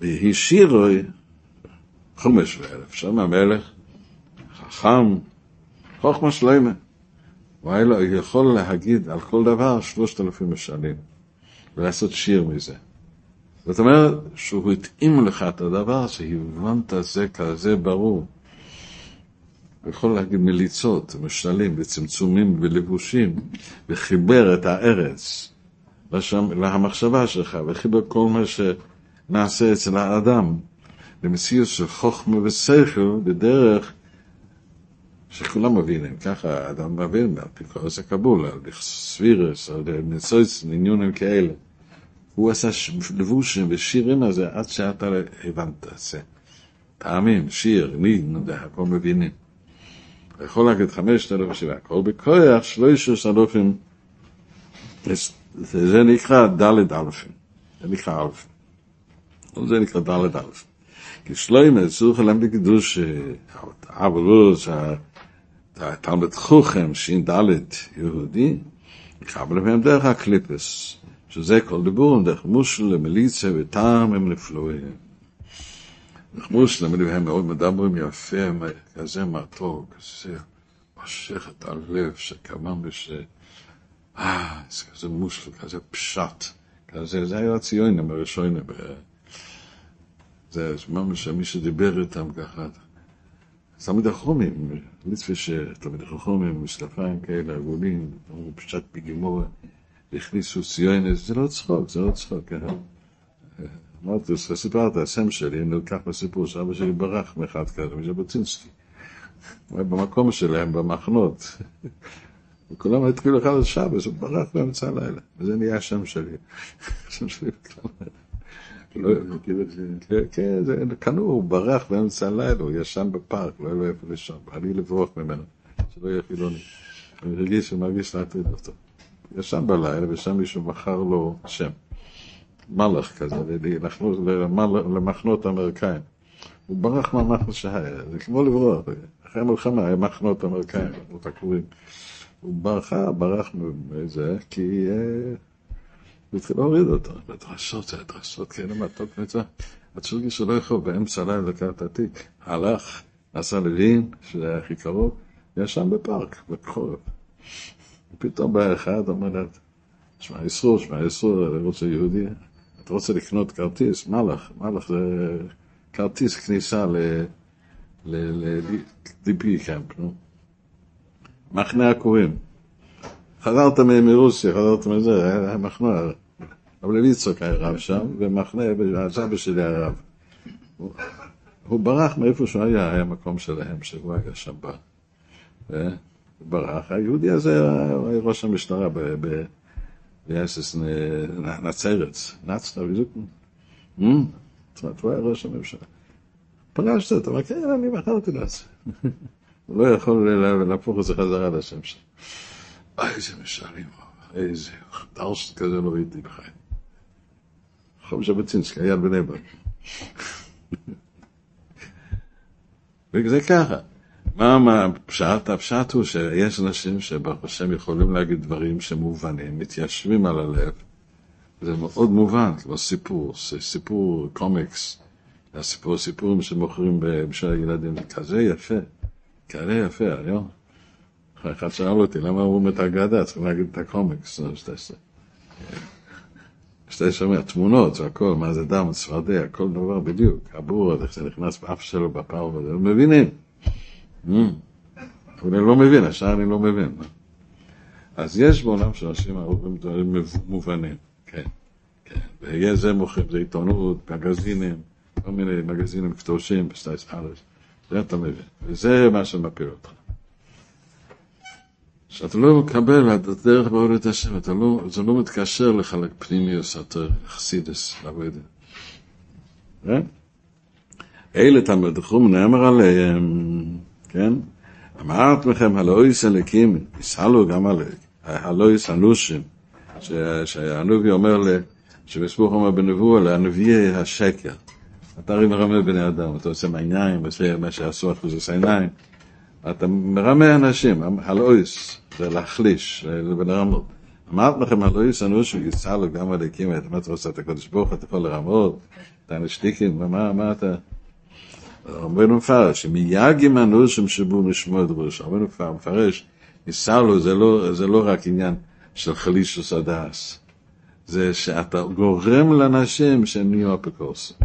ויהי שירוי חומש ואלף, שם המלך, חכם, חוכמה שלוימה. והיה לו יכול להגיד על כל דבר שלושת אלפים משלים, ולעשות שיר מזה. זאת אומרת שהוא התאים לך את הדבר שהבנת זה כזה ברור. הוא יכול להגיד מליצות, משלים וצמצומים ולבושים, וחיבר את הארץ לשם, למחשבה שלך, וחיבר כל מה שנעשה אצל האדם למציאות של חוכמה ושכל בדרך שכולם מבינים, ככה האדם מבין, על פי כל זה קבול, על סבירס, על ניסויס, עניונים כאלה. הוא עשה לבושים ושירים הזה עד שאתה הבנת את זה. פעמים, שיר, ניגן, הכל מבינים. יכול להגיד חמשת אלף שבעה, הכל בכוח, שלוש אלפים, זה נקרא דלת אלפים, זה נקרא אלפים. זה נקרא דלת אלפים. כי שלוימה צריך להם בקדוש, אברוס, תלמד חוכם, שין דלת יהודי, יקבל להם דרך הקליפס. שזה כל דיבור, דרך מושל, מליצה וטעם הם נפלואים. דרך מושל, הם מאוד מדברים יפה, כזה מתוק, כזה משך את הלב, שכמה מש... אה, זה כזה מושל, כזה פשט, כזה, זה היה הציונים הראשונים. זה ממש מי שדיבר איתם ככה. תלמיד החומים, ליצפש, תלמיד החומים, משקפיים כאלה, עגולים, אמרו פשט בגימורה, הכניסו ציונס, זה לא צחוק, זה לא צחוק, כן. אמרתי, סיפרת, השם שלי נלקח בסיפור שאבא שלי ברח מאחד כזה, מז'בוטינסקי. במקום שלהם, במחנות. וכולם התחילו אחד על שבס, הוא ברח באמצע הלילה, וזה נהיה השם שלי. השם שלי. לא, כן, כן, קנו, הוא ברח באמצע הלילה, הוא ישן בפארק, לא היה לו איפה לישון, לי לברוח ממנו, שלא יהיה חילוני. אני שהוא מרגיש להטריד אותו. ישן בלילה, ושם מישהו מכר לו שם. מלאך כזה, למחנות אמריקאים. הוא ברח מהמחנות שהיה, זה כמו לברוח, אחרי המלחמה היה מחנות אמריקאים, מחנות עקורים. הוא ברחה, ברח מזה, כי אה, הוא התחיל להוריד אותו. בדרשות, זה דרשות כאלה מתוק מצווה. עד שהוא הרגיש שלא יכול באמצע הלילה לקחת את התיק. הלך, נסע לווין, שזה היה הכי קרוב, ישן בפארק, בחורף. ופתאום בא אחד, אומר לה, שמע ישרור, שמע ישרור, אני רוצה יהודי. אתה רוצה לקנות כרטיס? מלאך, מלאך זה כרטיס כניסה ל-DP קאמפ, נו. מחנה עקורים. חזרת מרוסיה, חזרת מזה, היה מחנה, אבל ליצוק היה רב שם, ומחנה, הסבא שלי היה רב. הוא, ברח מאיפה שהוא היה, היה מקום שלהם, שהוא היה שם בה. הוא ברח, היהודי הזה היה ראש המשטרה ביאסס נצרת, נצרת, בדיוק. זאת אומרת, הוא היה ראש הממשלה. פגשת אותו, אמר, כן, אני מכרתי לעצמי. הוא לא יכול להפוך את זה חזרה לשם שלו. איזה משלים, איזה דרסט כזה לא ראיתי בחיים. חום ז'בוטינסקי, היה בני ברק. וזה ככה. מה הפשט? הפשט הוא שיש אנשים שברוך השם יכולים להגיד דברים שמובנים, מתיישבים על הלב. זה מאוד מובן, כמו סיפור, סיפור קומיקס, הסיפור, סיפורים שמוכרים בשביל הילדים, זה כזה יפה. כאלה יפה, היום. אחד שאל אותי, למה אומרים את האגדה? צריכים להגיד את הקומיקס. כשאתה שומע תמונות והכל, מה זה דם, צפרדע, כל דבר בדיוק, הבור, איך זה נכנס באף שלו, הם מבינים. אני לא מבין, השאר אני לא מבין. אז יש בעולם של אנשים הרבה דברים מובנים, כן, כן. ויש זה מוכרים, זה עיתונות, מגזינים, כל מיני מגזינים קדושים, בסטייס אלף. זה אתה מבין, וזה מה שמפיל אותך. שאתה לא מקבל את הדרך בעבודת השם, אתה לא, זה לא מתקשר לך לפנימיוס יותר חסידס, לעבודה. כן? אלה תלמיד חום נאמר עליהם, כן? אמרת לכם, הלויס אלקים, יסהלו גם עליהם, הלויס אנושים, שהנביא אומר, שבסבוך אומר בנבואה, לנביאי השקר. אתה הרי מרמה בני אדם, אתה עושה מעיניים, עושה מה שעשו אחוז עיניים. אתה מרמה אנשים, הלויס, זה להחליש, ולרמות. אמרת לכם, הלויס אנושו יצהלו גם על הקים, מה אתה רוצה, אתה קודש ברוך, אתה יכול לרמות, אתה נשתיקים, מה אתה... רבנו מפרש, שמייגים אנושים שבו משמוע דרוש, רבנו מפרש, יצהלו זה לא, זה לא רק עניין של חלישוס הדס, זה שאתה גורם לאנשים שהם נהיו אפיקורסים.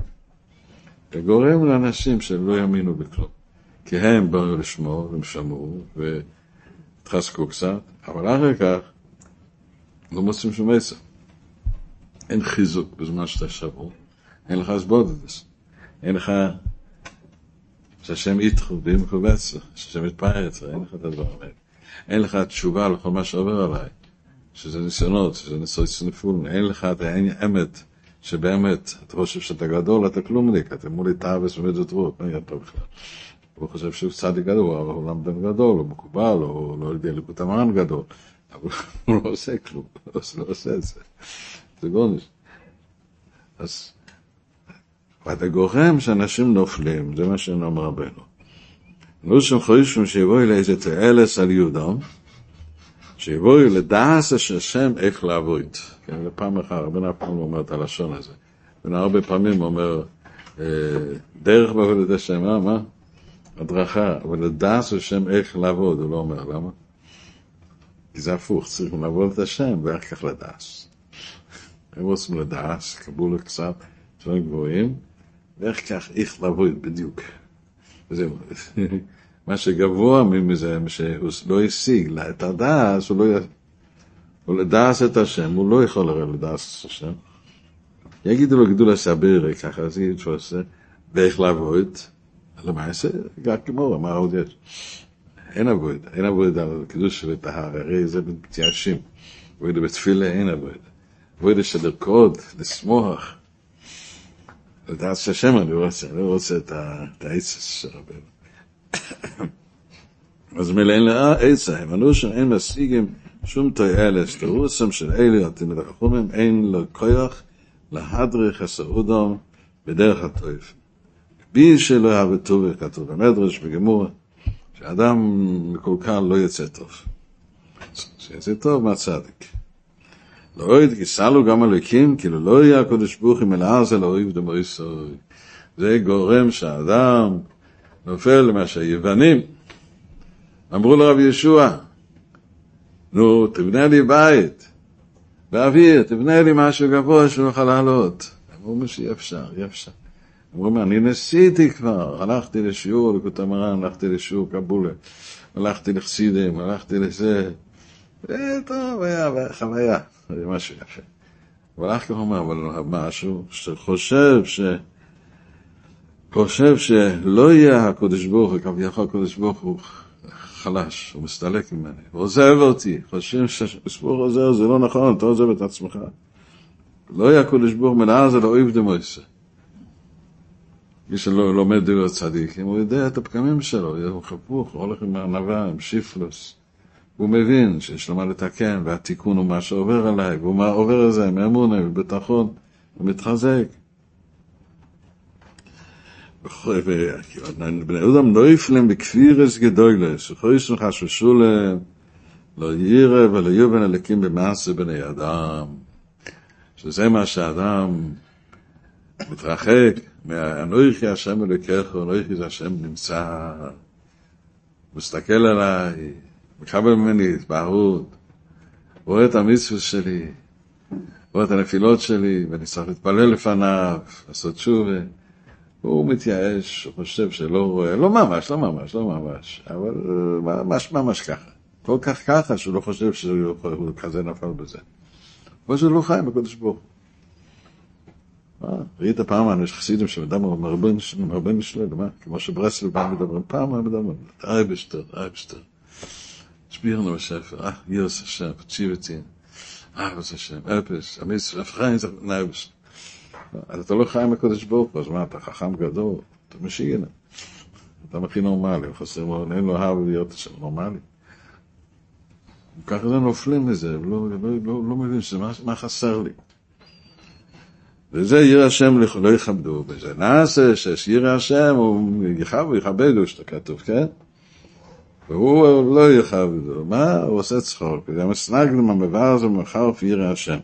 אתה גורם לאנשים שלא יאמינו בכלום. כי הם באו לשמור, הם שמעו, והתחזקו קצת, אבל אחר כך לא מוצאים שום עצם. אין חיזוק בזמן שאתה שבור, אין לך הסבודדס, אין לך שהשם איתך ואימך ובצלך, שהשם יתפאר אצלך, אין לך את הדברים האלה. אין לך תשובה לכל מה שעובר עליי, שזה ניסיונות, שזה ניסיונות נפול, אין לך את האמת. שבאמת, אתה חושב שאתה גדול, אתה כלומניק, אתה מולי תאווס ומדות רות, מה טוב בכלל? הוא חושב שהוא צדיק גדול, אבל הוא למדן גדול, הוא מקובל, הוא לא יודע לקות המרן גדול, אבל הוא לא עושה כלום, הוא לא עושה את זה. זה גונש. אז ואתה גורם שאנשים נופלים, זה מה שנאמר רבנו. נו שם חושבים שיבואו לאיזה תעלס על יהודם, שיבואו לדעס אשר שם איך לעבוד. כן, לפעם אחת, רבנו אף פעם אומר את הלשון הזה. רבנו הרבה פעמים אומר, אה, דרך בעבודת השם, מה, מה? הדרכה, אבל לדעס השם איך לעבוד, הוא לא אומר, למה? כי זה הפוך, צריכים לעבוד את השם ואחר כך לדעס. הם רוצים לדעס, קבלו קצת דברים גבוהים, ואיך כך איך לעבוד בדיוק. וזהו. מה שגבוה מזה, שהוא לא השיג את הדס, הוא לא... הוא לדעס את השם, הוא לא יכול הרי לדעס את השם. יגידו לו גדול הסביר, ככה אז שהוא עושה, ואיך לעבוד, למעשה, גם כמו, מה עוד יש? אין עבוד, אין עבוד על קידוש וטהר, הרי זה מתייאשים. עבוד בתפילה אין עבוד. עבוד של לרקוד, לשמוח. לדעת שהשם אני רוצה, אני לא רוצה את העצס של רבנו. אז מילא אין לה עצה, הם ענו שאין משיגים שום תועלת, תירוסם של אלה עתיד החומים, אין לו כוח להדריך הסעודם בדרך הטויף. בי שלא יהווה טוב, כתוב במדרש, בגמור, שאדם מקולקל לא יצא טוב. שיצא טוב מהצדיק. לא עוד גיסלו גם הלקים, כאילו לא יהיה הקודש ברוך אם אלא זה לא אוהב דמו ישראל. זה גורם שהאדם נופל למה שהיוונים אמרו לרב ישוע, נו, תבנה לי בית, באוויר, תבנה לי משהו גבוה שנוכל לעלות. אמרו לי שאי אפשר, אי אפשר. אמרו אני ניסיתי כבר, הלכתי לשיעור לקוטה מרן, הלכתי לשיעור קבולה, הלכתי לחסידים, הלכתי לזה. טוב, היה חוויה, זה משהו יפה. אבל איך כך אומר, אבל משהו שחושב ש... חושב שלא יהיה הקודש ברוך הוא, כביכול הקודש ברוך הוא חלש, הוא מסתלק ממני, הוא עוזב אותי, חושבים שספור עוזר, זה לא נכון, אתה עוזב את עצמך. לא יהיה הקודש ברוך מלאה זה לא אוהב דמויסה. מי שלא לומד דברי צדיקים, הוא יודע את הפגמים שלו, הוא חפוך, הוא הולך עם הענווה, עם שיפלוס. הוא מבין שיש לו מה לתקן, והתיקון הוא מה שעובר עליי, והוא מה עובר על זה, מאמונה, בביטחון, הוא מתחזק. בני אדם נויפלם בכפירס גדולס, וחויס וחששו להם, לא יירא ולא יובן אלוקים במעשה בני אדם. שזה מה שאדם מתרחק מהנויכי השם אלוקיך, הנויכי זה השם נמצא, מסתכל עליי, מקבל ממני התבהרות, רואה את המצווה שלי, רואה את הנפילות שלי, ואני צריך להתפלל לפניו, לעשות תשובה. הוא מתייאש, הוא חושב שלא רואה, לא ממש, לא ממש, לא ממש, אבל ממש ממש ככה. כל כך ככה שהוא לא חושב שהוא כזה נפל בזה. אבל שהוא לא חי בקודש ברוך הוא. ראית פעם, יש חסידים שמדברים מרבן שלו, כמו שברסל בא מדברים, פעם מדברים, אייבשטר, אייבשטר. הסביר לנו בספר, אה, ירס השם, פציבתי, אהבס השם, אפס, המצווה, אפרים, נאייבשטר. אז אתה לא חי עם הקודש ברוך הוא, אז מה, אתה חכם גדול, אתה משיגן. אתה הכי נורמלי, חסר לו, אין לו אהב להיות שם נורמלי. ככה זה נופלים מזה, לא, לא, לא, לא מבין שזה, מה, חסר לי. וזה ירא השם לא יכבדו בזה. נעשה שירא השם, הוא יכבדו, שאתה כתוב, כן? והוא לא יכבדו. מה? הוא עושה צחוק. זה מסנגלים המבר הזה ומחר וירא השם.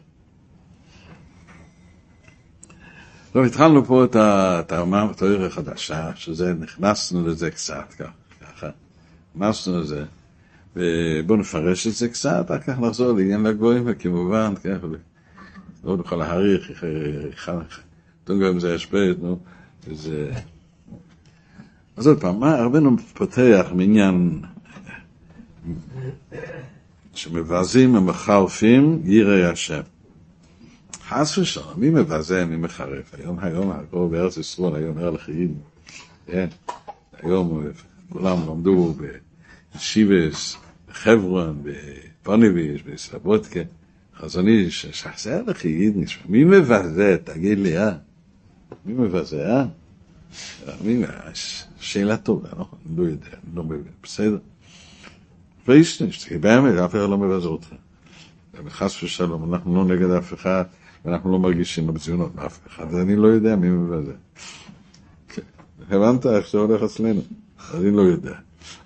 טוב, התחלנו פה את התיאוריה החדשה, שזה, נכנסנו לזה קצת ככה, נכנסנו לזה, ובואו נפרש את זה קצת, אחר כך נחזור לעניין לגויים, וכמובן, כן, לא נוכל להעריך, תנו גם זה השפעת, נו, וזה... אז עוד פעם, מה רבנו פותח מעניין שמבזים ומחרפים יראי השם. חס ושלום, מי מבזה, מי מחרף? היום, היום, פה בארץ ישראל, היום ער לחיים, כן? היום כולם למדו בשיבס, בחברון, בפוניביש, בסלבודקה, חזון איש, שער לחיים, מי מבזה? תגיד לי, אה? מי מבזה, אה? שאלה טובה, נכון? לא יודע, לא מבין, בסדר. וישנש, כי באמת, אף אחד לא מבזה אותך. חס ושלום, אנחנו לא נגד אף אחד. ואנחנו לא מרגישים בציונות מאף אחד, אז אני לא יודע מי מבזה. כן. הבנת איך זה הולך אצלנו? אני לא יודע.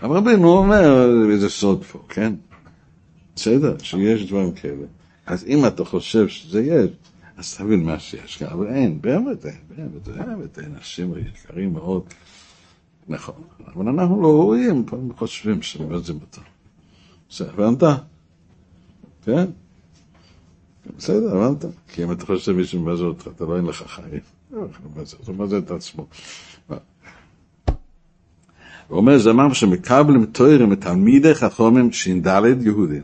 אבל רבינו אומר, איזה סוד פה, כן? בסדר, שיש דברים כאלה. אז אם אתה חושב שזה יש, אז תבין מה שיש כאן, אבל אין, באמת אין, באמת, באמת אין, אנשים יקרים מאוד, נכון, אבל אנחנו לא רואים, חושבים שמבזים אותו. בסדר, הבנת? כן? בסדר, הבנת? כי אם אתה חושב שמישהו מבזר אותך, אתה לא אין לך חיים. זאת אומרת את עצמו. הוא אומר, זה אמר שמקבלים תוירים מתלמידי חכומים ש"ד יהודים.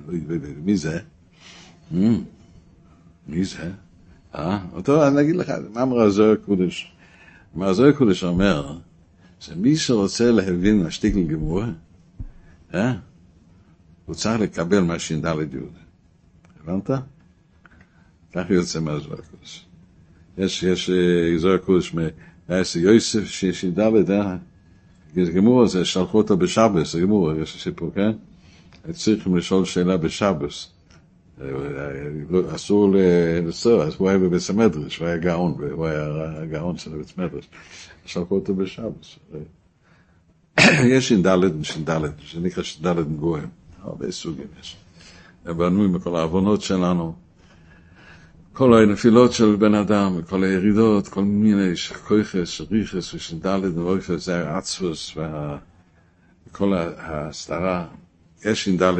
מי זה? Hmm. מי זה? אה? אותו, אני אגיד לך, מה אמר הזוהר קודש? מה הזוהר קודש אומר, שמי שרוצה להבין משתיק לגמור, אה? הוא צריך לקבל מהש"ד יהודים. הבנת? ככה יוצא מהזוהר קודש. יש, יש זוהר קודש יוסף ש"ד, אה? גמור זה, שלחו אותו בשבס, גמור, יש סיפור, כן? צריכים לשאול שאלה בשבס. אסור לנסוע, אז הוא היה בבית המדרש, הוא היה גאון, הוא היה גאון של בית המדרש. שלחו אותו בשבס. יש ש"ד וש"ד, שנקרא ש"ד גויים, הרבה סוגים יש. בנוי מכל העוונות שלנו. כל הנפילות של בן אדם, כל הירידות, כל מיני כויכס, ריכס ושנדלת ואויפס, זה העצפוס וכל ההסתרה. יש ש"ד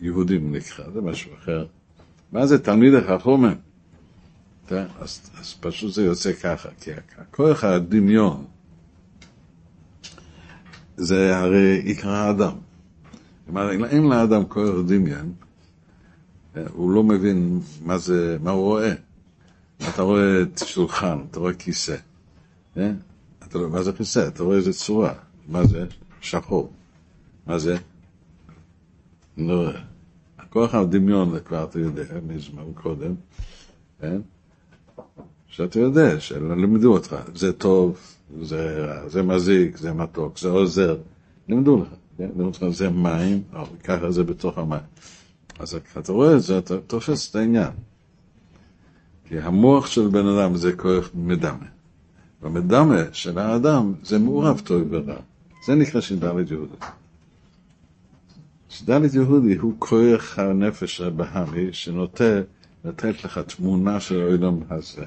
יהודים נקרא, זה משהו אחר. מה זה תלמיד החכומים? אז, אז פשוט זה יוצא ככה, כי הכוח הדמיון זה הרי עיקר האדם. כלומר, אין לאדם כוח דמיון, הוא לא מבין מה זה, מה הוא רואה. אתה רואה שולחן, אתה רואה כיסא. אה? אתה רואה, מה זה כיסא? אתה רואה איזה צורה. מה זה? שחור. מה זה? רואה. הכוח הדמיון כבר אתה יודע, מזמן קודם, כן? שאתה יודע, שלימדו אותך, זה טוב, זה, זה מזיק, זה מתוק, זה עוזר, לימדו לך, כן? לימדו אותך, זה מים, ככה זה בתוך המים. אז כשאתה רואה את זה, אתה תופס את העניין. כי המוח של בן אדם זה כוח מדמה. והמדמה של האדם זה מעורב טוב ורע. זה נקרא שדלת יהודי. שדלת יהודי הוא כוח הנפש הבהמי שנוטה לתת לך תמונה של העולם הזה.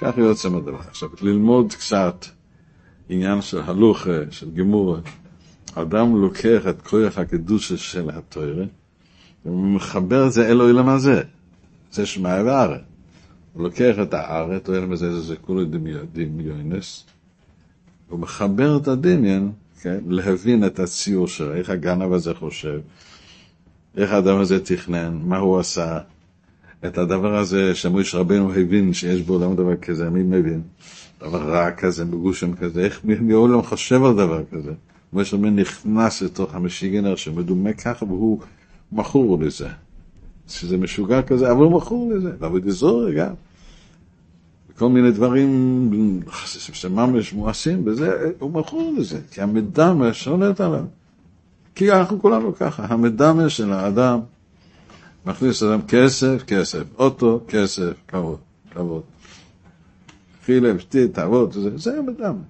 ככה יוצא מהדבר. עכשיו, ללמוד קצת עניין של הלוכה, של גימורה, אדם לוקח את כוח הקדושה של התוירה, ומחבר את זה אל העולם הזה, זה שמאי וארץ. הוא לוקח את הארץ, העולם הזה זה כולו דמיונס, הוא מחבר את הדמיון, כן, להבין את הציור שלו, איך הגנב הזה חושב, איך האדם הזה תכנן, מה הוא עשה, את הדבר הזה שמויש רבנו הבין שיש בעולם דבר כזה, מי מבין? דבר רע כזה, מגושם כזה, איך מי העולם חושב על דבר כזה? משה רבנו נכנס לתוך המשיגנר שמדומה ככה והוא מכור לזה. שזה משוגע כזה, אבל הוא מכור לזה, ועבוד גם. כל מיני דברים שממש מואסים בזה, הוא מכור לזה, כי המדמה שולט עליו. כי אנחנו כולנו ככה, המדמה של האדם מכניס אדם כסף, כסף, אוטו, כסף, כבוד, כבוד. חילב, שתית, תעבוד, זה, זה המדמה.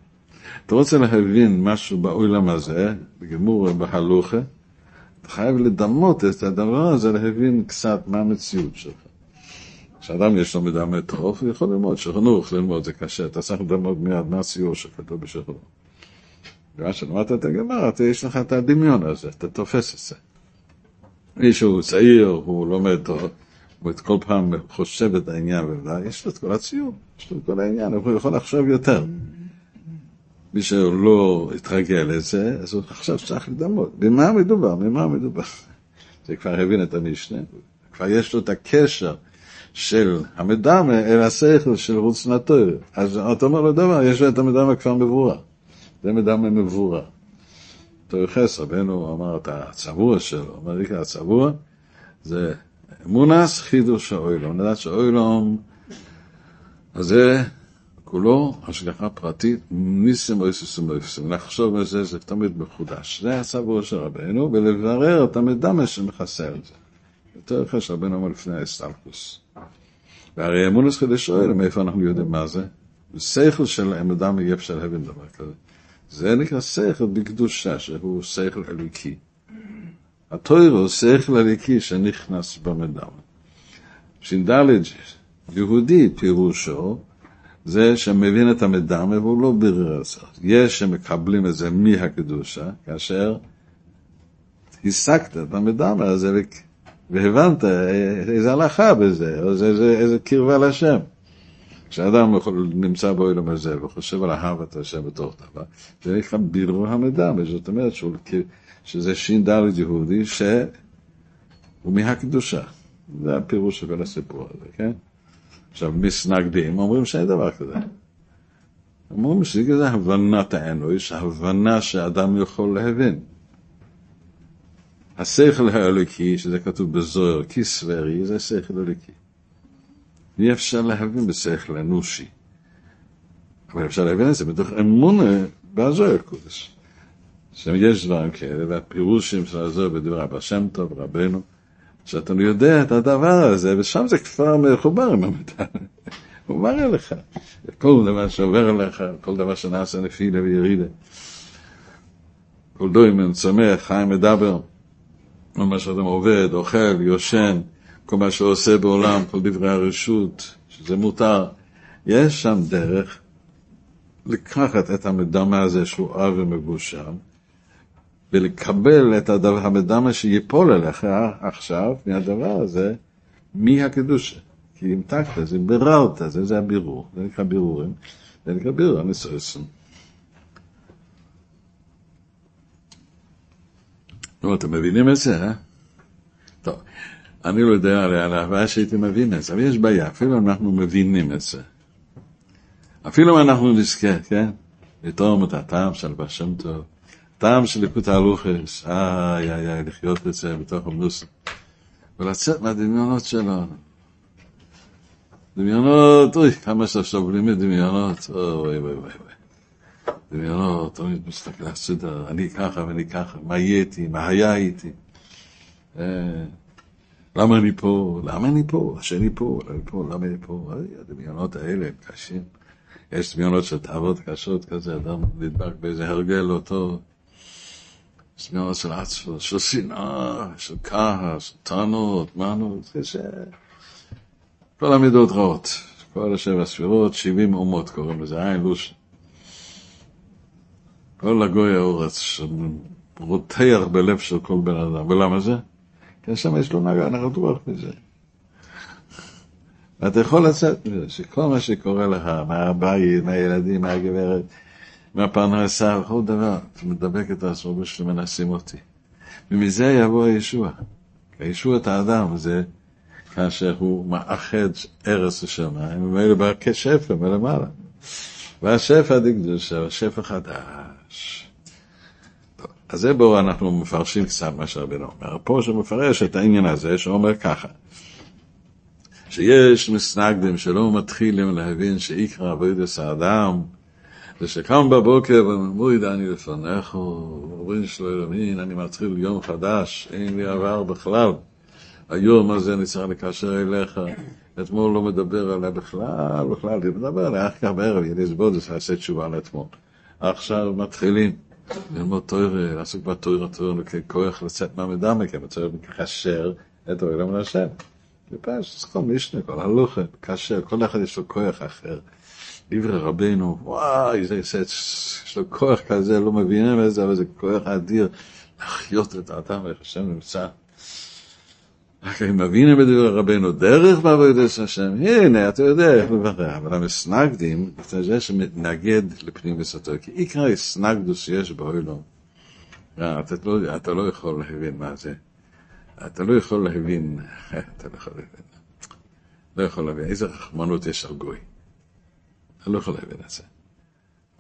אתה רוצה להבין משהו בעולם הזה, בגמור ובהלוכה, אתה חייב לדמות את הדבר הזה, להבין קצת מה המציאות שלך. כשאדם יש לו מדמה טוב, הוא יכול ללמוד, שחנוך ללמוד זה קשה, אתה צריך לדמות מיד מה הציור שכתוב בשחנוך. בגלל שלמדת את הגמרא, יש לך את הדמיון הזה, אתה תופס את זה. מישהו צעיר, הוא לומד טוב, הוא כל פעם חושב את העניין, ויש לו את כל הציור, יש לו את כל העניין, הוא יכול לחשוב יותר. מי שלא התרגל לזה, אז הוא עכשיו צריך לדמות. במה מדובר? ממה מדובר? זה כבר הבין את המשנה, כבר יש לו את הקשר של המדמה אל השכל של רוץ נטור. אז אתה אומר לו דבר, יש לו את המדמה כבר מבורר. זה מדמה מבורר. תור חס, רבנו אמר את הצבוע שלו, אמר לי הצבוע זה אמונס חידוש האוילום. לדעת שאוילום, אז זה כולו השגחה פרטית, ניסים או איסוסים או איסוסים. לחשוב על זה, זה תמיד מחודש. זה הצבוע של רבנו, ולברר את המדמה שמכסה על זה. יותר יפה שרבנו אמר לפני האסטלקוס. והרי אמונס חידוש שואל, מאיפה אנחנו יודעים מה זה? שכל של המדמה אי אפשר להבין דבר כזה. זה נקרא שכל בקדושה, שהוא שכל אליקי. התוירו הוא שכל אליקי שנכנס במדמה. ש"ד יהודי פירושו זה שמבין את המדמה והוא לא בירר את זה. יש שמקבלים את זה מהקדושה, כאשר השגת את המדמה הזה והבנת איזה הלכה בזה, או איזה, איזה, איזה קרבה לשם. כשאדם נמצא באוילם הזה וחושב על אהבת השם בתוך דבר, זה נקרא בירור המידע, זאת אומרת שזה ש"ד יהודי שהוא מהקדושה. זה הפירוש של כל הסיפור הזה, כן? עכשיו, מסנגדים אומרים שאין דבר כזה. אומרים שזה הבנת האנוש, הבנה שאדם יכול להבין. השכל האלוקי, שזה כתוב בזוהר, כסברי, זה שכל אלוקי. אי אפשר להבין בשכל אנושי. אבל אפשר להבין את זה מתוך אמונה בזוהר קודש. שיש דברים כאלה, והפירושים של הזוהר בדבר הבא שם טוב, רבנו, שאתה יודע את הדבר הזה, ושם זה כבר מחובר עם המידע. הוא מראה לך. כל דבר שעובר עליך, כל דבר שנעשה נפילה וירידה. כל דוימן, צומח, חיים מדבר. כל מה שאדם עובד, אוכל, יושן, כל מה שעושה בעולם, כל דברי הרשות, שזה מותר. יש שם דרך לקחת את המדמה הזה שהוא אב ומגושם, ולקבל את הדבר, המדמה שיפול אליך עכשיו מהדבר הזה, מהקדושה. כי המתקת, זה ביררת, זה, זה הבירור, זה נקרא בירורים, זה נקרא בירור הניסויסון. נו, אתם מבינים את זה, אה? טוב, אני לא יודע על ההבאה שהייתי מבין את זה, אבל יש בעיה, אפילו אנחנו מבינים את זה. אפילו אם אנחנו נזכה, כן? לתרום את הטעם של בשם טוב, טעם של ליקוט ההלוכס, איי איי איי, לחיות את זה בתוך המנוסה, ולצאת מהדמיונות שלנו. דמיונות, אוי, כמה שסובלים מדמיונות, אוי אוי אוי. דמיונות, תמיד מסתכל הצידה, אני ככה ואני ככה, מה יהיה איתי, מה היה איתי. אה, למה אני פה, למה אני פה, השני פה, למה אני פה, למה אני פה, הדמיונות האלה הם קשים. יש דמיונות של תאוות קשות כזה, אדם נדבק באיזה הרגל לא טוב. יש דמיונות של עצפות, של שנאה, של כעס, טענות, מנות, זה כל המידות רעות, כל השבע ספירות, שבעים אומות קוראים לזה, עין לוש. כל הגוי האורץ שרותח בלב של כל בן אדם. ולמה זה? כי שם יש לו נחת רוח מזה. ואתה יכול לצאת מזה, שכל מה שקורה לך, מהבית, מהילדים, מהגברת, מהפרנסה, וכל דבר, אתה מדבק את עצמו בשביל מנסים אותי. ומזה יבוא הישוע. הישוע את האדם זה כאשר הוא מאחד ארץ השמיים, ומילא בא כשפע מלמעלה. והשפע דקדושה, השפע חדש. אז זה בואו אנחנו מפרשים קצת מה שרבנו אומר. פה שמפרש את העניין הזה, שאומר ככה, שיש מסנגדים שלא מתחילים להבין שעיקר עבודת האדם, זה שקם בבוקר ומוריד אני לפניך, אומרים שלא ילמין, אני מתחיל יום חדש, אין לי עבר בכלל. היום הזה אני צריך לקשר אליך, אתמול לא מדבר עליה בכלל, בכלל, אני מדבר עליה, אחר כך בערב, יהיה לי זבודס, אעשה תשובה לאתמול. עכשיו מתחילים ללמוד תויר, לעסוק בתויר, התויר, ככוח לצאת מהמדמה, כי צריך לקשר את העולם להשם. זה כל משנה, כל הלוכה, קשר, כל אחד יש לו כוח אחר. דברי רבנו, וואי, זה, זה, יש לו כוח כזה, לא מבינים את זה, אבל זה כוח אדיר לחיות את האדם, איך השם נמצא. רק מבינים בדברי רבנו דרך בעבודת השם, הנה, אתה יודע איך לברר. אבל המסנגדים, זה שמתנגד לפנים וסתו, כי עיקר הסנגדוס שיש באוילום, אתה לא, אתה לא יכול להבין מה זה. אתה לא יכול להבין, אתה לא יכול להבין. לא יכול להבין, איזה רחמנות יש על גוי. אתה לא יכול להבין את זה.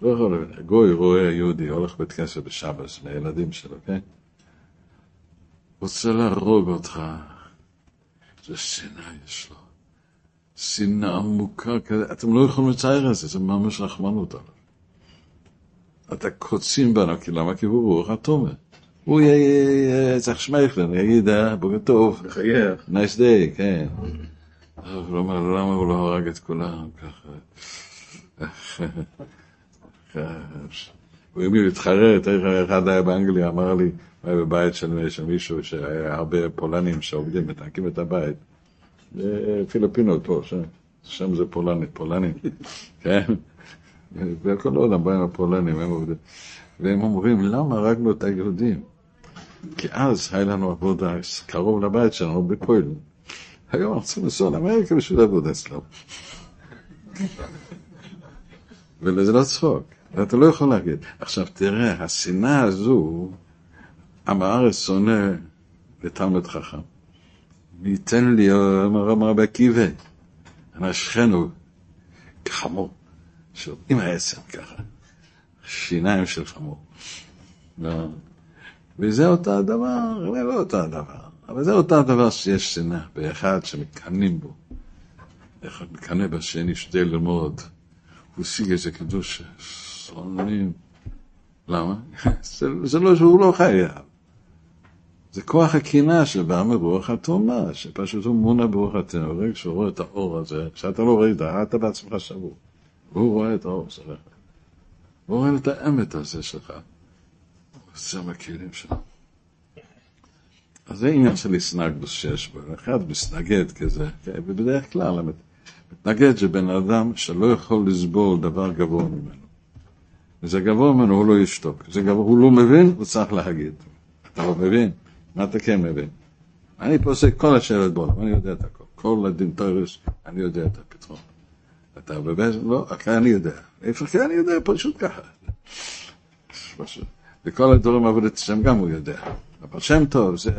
לא יכול להבין. גוי רואה יהודי הולך בית כנסת בשבס מהילדים שלו, כן? רוצה להרוג אותך. זה שנאה יש לו. שנאה עמוקה כזה, אתם לא יכולים לצייר את זה, זה ממש רחמנות עליו. אתה קוצים בנו, כי למה? כי הוא רוח התומר. הוא צריך שמייכלן, יגיד, אה, בוקר טוב. מחייך. נייס דיי, כן. הוא אומר, למה הוא לא הרג את כולם ככה? הוא אם להתחרט, אחד היה באנגליה, אמר לי, הוא היה בבית של מישהו שהיה הרבה פולנים שעובדים, מתנקים את הבית. פיליפינות פה, שם זה פולנית, פולנים, כן? וכל העולם באים הפולנים, הם עובדים. והם אומרים, למה הרגנו את היהודים? כי אז היה לנו עבודה קרוב לבית שלנו בפועל. היום אנחנו צריכים לנסוע לאמריקה בשביל לעבוד אצלם. וזה לא צחוק, אתה לא יכול להגיד. עכשיו תראה, השנאה הזו, עם הארץ שונא לתלמוד חכם. וייתן לי, אמר רבי עקיבא, אנשכנו כחמור, עם העצם ככה, שיניים של חמור. לא. וזה אותו הדבר, זה לא אותו הדבר, אבל זה אותו הדבר שיש שנאה באחד שמקנאים בו. אחד מקנא בשני, שתי ללמוד. הוא השיג איזה קידוש שונאים. למה? זה, לא שהוא לא חייב. זה כוח הקנאה שבא מרוח התרומה, שפשוט הוא מונע ברוח התרומה. רגע שהוא רואה את האור הזה, כשאתה לא ראית, אתה בעצמך שבור. והוא רואה את האור שלך. הוא רואה את האמת הזה שלך. זה מהכלים שלו. אז זה עניין של הסנגדוס שיש בו. אחד מסנגד כזה, ובדרך כלל מתנגד זה בן אדם שלא יכול לסבול דבר גבוה ממנו. וזה גבוה ממנו, הוא לא ישתוק. זה גבוה, הוא לא מבין, הוא צריך להגיד. אתה לא מבין? מה אתה כן מבין? אני פה עושה כל השאלות בעולם, אני יודע את הכל. כל הדין תורס, אני יודע את הפתרון. אתה באמת, לא, אני יודע. איפה כן אני יודע? פשוט ככה. וכל הדברים עבודת השם גם הוא יודע. אבל שם טוב, זה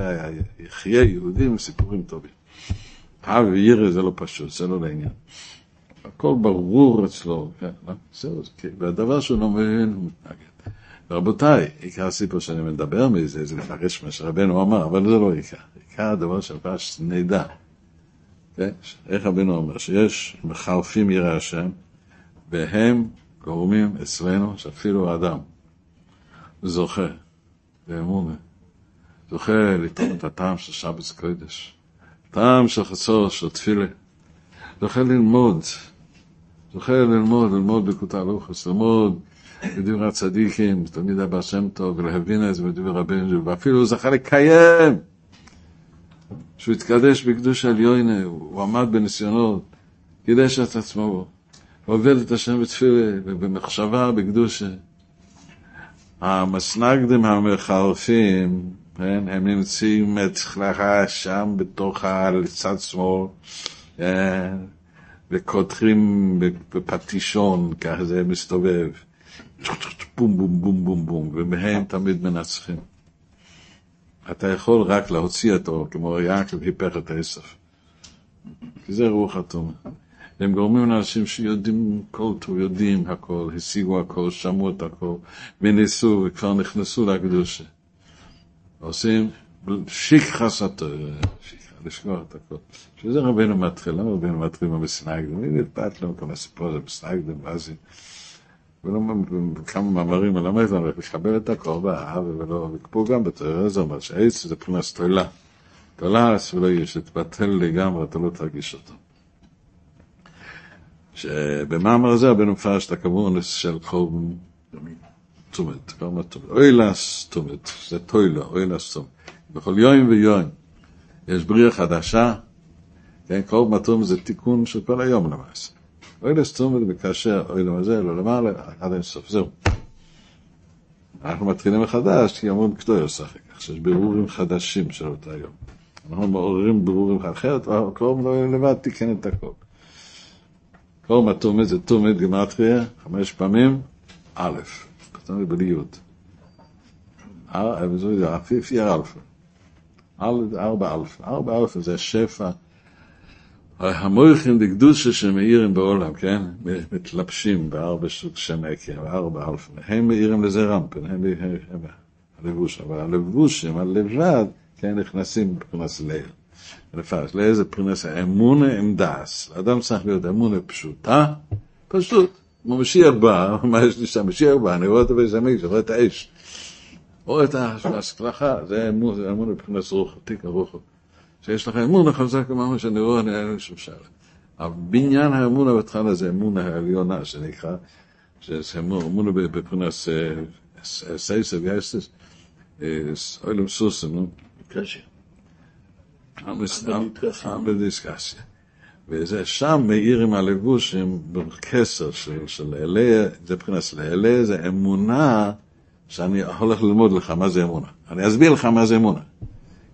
יחיה יהודים סיפורים טובים. אב וירא זה לא פשוט, זה לא לעניין. הכל ברור אצלו, כן? זהו, והדבר שהוא לא מבין, הוא מתנגד. רבותיי, עיקר הסיפור שאני מדבר מזה, זה לפרש מה שרבנו אמר, אבל זה לא עיקר. עיקר הדבר שפש נדע. כן? איך רבנו אומר? שיש מחרפים ירא השם, והם גורמים אצלנו שאפילו האדם זוכה באמונה, זוכה לטעום את הטעם של שבת קודש, טעם של חצור, של תפילה, זוכה ללמוד, זוכה ללמוד, ללמוד בקוטע לוחס, ללמוד בדברי הצדיקים, תמיד הבא שם טוב, ולהבין את זה בדברי רבינו, ואפילו הוא זכה לקיים, שהוא התקדש בקדוש עליונה, הוא עמד בניסיונות, קידש את עצמו, עובד את השם בתפילה, ובמחשבה, בקדושה. המסנגדים המחרפים, כן, הם נמצאים אצלך שם בתוך הצד שמאל, כן, וקודחים בפטישון, ככה זה מסתובב. בום בום בום בום בום, ומהם תמיד מנצחים. אתה יכול רק להוציא אותו, כמו יעקב היפך את העשף. כי זה רוח התומר. והם גורמים לאנשים שיודעים כל טוב, יודעים הכל, השיגו הכל, שמעו את הכל, וניסו וכבר נכנסו לקדושה. עושים שיק חסתו, לשכוח את הכל. שזה רבנו מתחיל, למה רבנו מתחיל במסנגדם? מי נתפת לו כמה סיפור זה בסנגדם, ואז ולא כמה מאמרים מלמד לנו איך לקבל את הכל באהבה ולא, וכפו גם בתואר, זה אומר שהעץ זה פרנס תולה. תולה ולא יהיה, שתבטל לגמרי, אתה לא תרגיש אותו. שבמאמר הזה רבנו מפרש את הכוונס של כל תומת, אוי לס תומת, זה טוילו, אוי לס תומת. בכל יום ויום יש בריאה חדשה, כן, כל מתום זה תיקון של כל היום למעשה. אוי לס תומת מקשר אוי למזה, לא למעלה, עד אינסוף, זהו. אנחנו מתחילים מחדש, כי אמרו כתוב ישחק, עכשיו יש בירורים חדשים של אותה יום. אנחנו מעוררים בירורים אחרת, כל לבד תיקן את הכל. כל מה תומד זה תומד גמטריה, חמש פעמים, א', כתוב בלי י'. זה אפיפי אלפא. ארבע אלפא. ארבע אלפא זה השפע. המויכים דקדושה שמאירים בעולם, כן? מתלבשים בארבע סוג שנקר, בארבע אלפא. הם מאירים לזה רמפן, הם הלבוש. אבל הלבושים, הלבד, כן, נכנסים מבחינת ליל. לפרש, לאיזה פרינס האמונה עם דס. אדם צריך להיות אמונה פשוטה, פשוט. כמו משיח בא, מה יש לי שם? משיח בא, אני רואה באיזה מישהו, אני רואה את האש. רואה את ההשכלחה, זה אמונה מבחינת רוחו, תיק הרוחו. שיש לך אמונה חזק ממש, שאני רואה, אני אין שום שאלה. הבניין האמונה בהתחלה זה אמונה העליונה, שנקרא, שזה אמונה בבחינת סייסה ואסס, אוילם סוסם, נו, קשה. בדיסקסיה. וזה שם מאיר עם הלבוש עם כסר של, של אלה, זה מבחינת לאלה, זה אמונה שאני הולך ללמוד לך מה זה אמונה. אני אסביר לך מה זה אמונה.